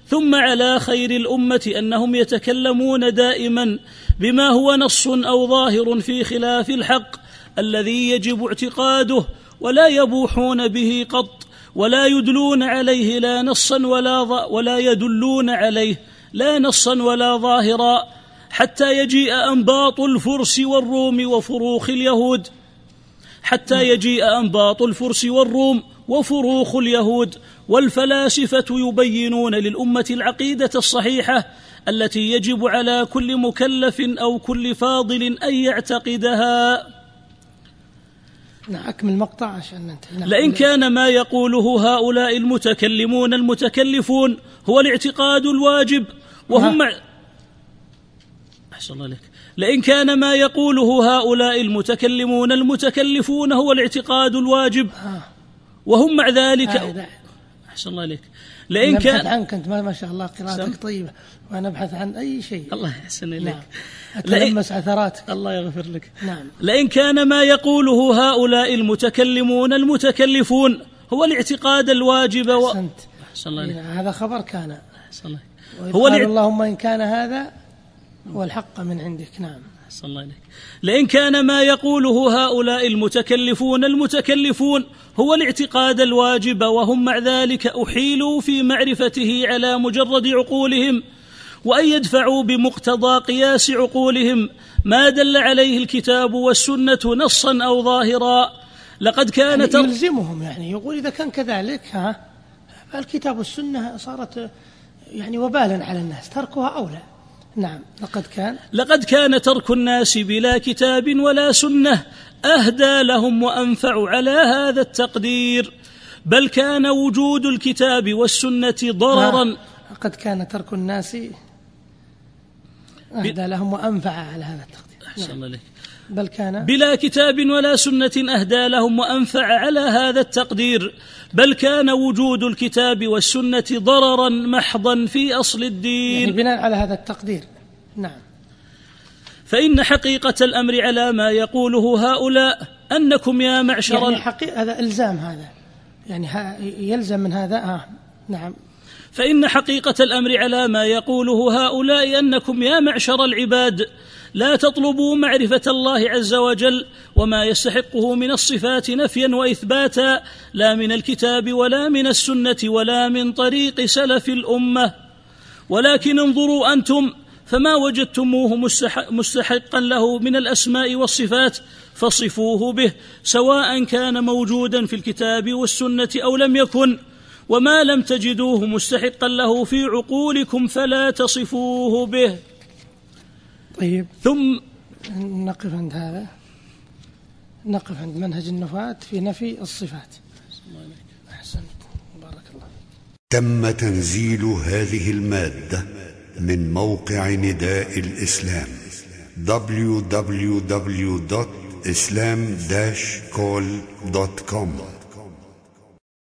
ثم على خير الأمة أنهم يتكلمون دائما بما هو نص أو ظاهر في خلاف الحق الذي يجب اعتقاده ولا يبوحون به قط ولا يدلون عليه لا نصا ولا ولا يدلون عليه لا نصا ولا ظاهرا. حتى يجيء أنباط الفرس والروم وفروخ اليهود. حتى يجيء أنباط الفرس والروم وفروخ اليهود. والفلاسفة يبينون للأمة العقيدة الصحيحة التي يجب على كل مكلف أو كل فاضل أن يعتقدها. نعم أكمل المقطع عشان ننتهي نعم. لئن كان ما يقوله هؤلاء المتكلمون المتكلفون هو الاعتقاد الواجب. وهم مع أحسن الله عليك لئن كان ما يقوله هؤلاء المتكلمون المتكلفون هو الاعتقاد الواجب. وهم مع ذلك أحسن الله عليك لئن نبحث كان عنك أنت ما شاء الله قراءتك. طيبة. ونبحث عن أي شيء. الله يحسن إليك. نعم أتلمس عثراتك الله يغفر لك. نعم. لئن كان ما يقوله هؤلاء المتكلمون المتكلفون هو الاعتقاد الواجب و... أحسنت. أحسن الله عليك هذا خبر كان. أحسن الله هو اللهم إن كان هذا هو الحق من عندك نعم. أحسن الله عليك لئن كان ما يقوله هؤلاء المتكلفون المتكلفون هو الاعتقاد الواجب وهم مع ذلك أحيلوا في معرفته على مجرد عقولهم وأن يدفعوا بمقتضى قياس عقولهم. ما دل عليه الكتاب والسنة نصا أو ظاهرا. لقد كان يعني. يلزمهم يعني يقول إذا كان كذلك ها الكتاب والسنة صارت يعني وبالا على الناس تركها أولى. نعم. لقد كان. لقد كان ترك الناس بلا كتاب ولا سنة أهدى لهم وأنفع على هذا التقدير بل كان وجود الكتاب والسنة ضررا. ها، لقد كان ترك الناس أهدى لهم وأنفع على هذا التقدير. أحسن الله عليك. بل كان بلا كتاب ولا سنة أهدى لهم وأنفع على هذا التقدير بل كان وجود الكتاب والسنة ضررا محضا في أصل يعني الدين بناء على هذا التقدير. نعم. فإن حقيقة الأمر على ما يقوله هؤلاء أنكم يا معشر يعني حقيقة هذا إلزام هذا. يعني ها- يلزم من هذا. آه نعم. فإن حقيقة الأمر على ما يقوله هؤلاء أنكم يا معشر العباد لا تطلبوا معرفة الله عز وجل وما يستحقه من الصفات نفيا وإثباتا لا من الكتاب ولا من السنة ولا من طريق سلف الأمة. ولكن انظروا أنتم فما وجدتموه مستحق مستحقا له من الأسماء والصفات فصفوه به سواء كان موجودا في الكتاب والسنة أو لم يكن. وما لم تجدوه مستحقا له في عقولكم فلا تصفوه به. طيب. ثم نقف عند هذا. نقف عند منهج النفاة في نفي الصفات. أحسنت. بارك الله تم تنزيل هذه المادة من موقع نداء الإسلام www.islam-call.com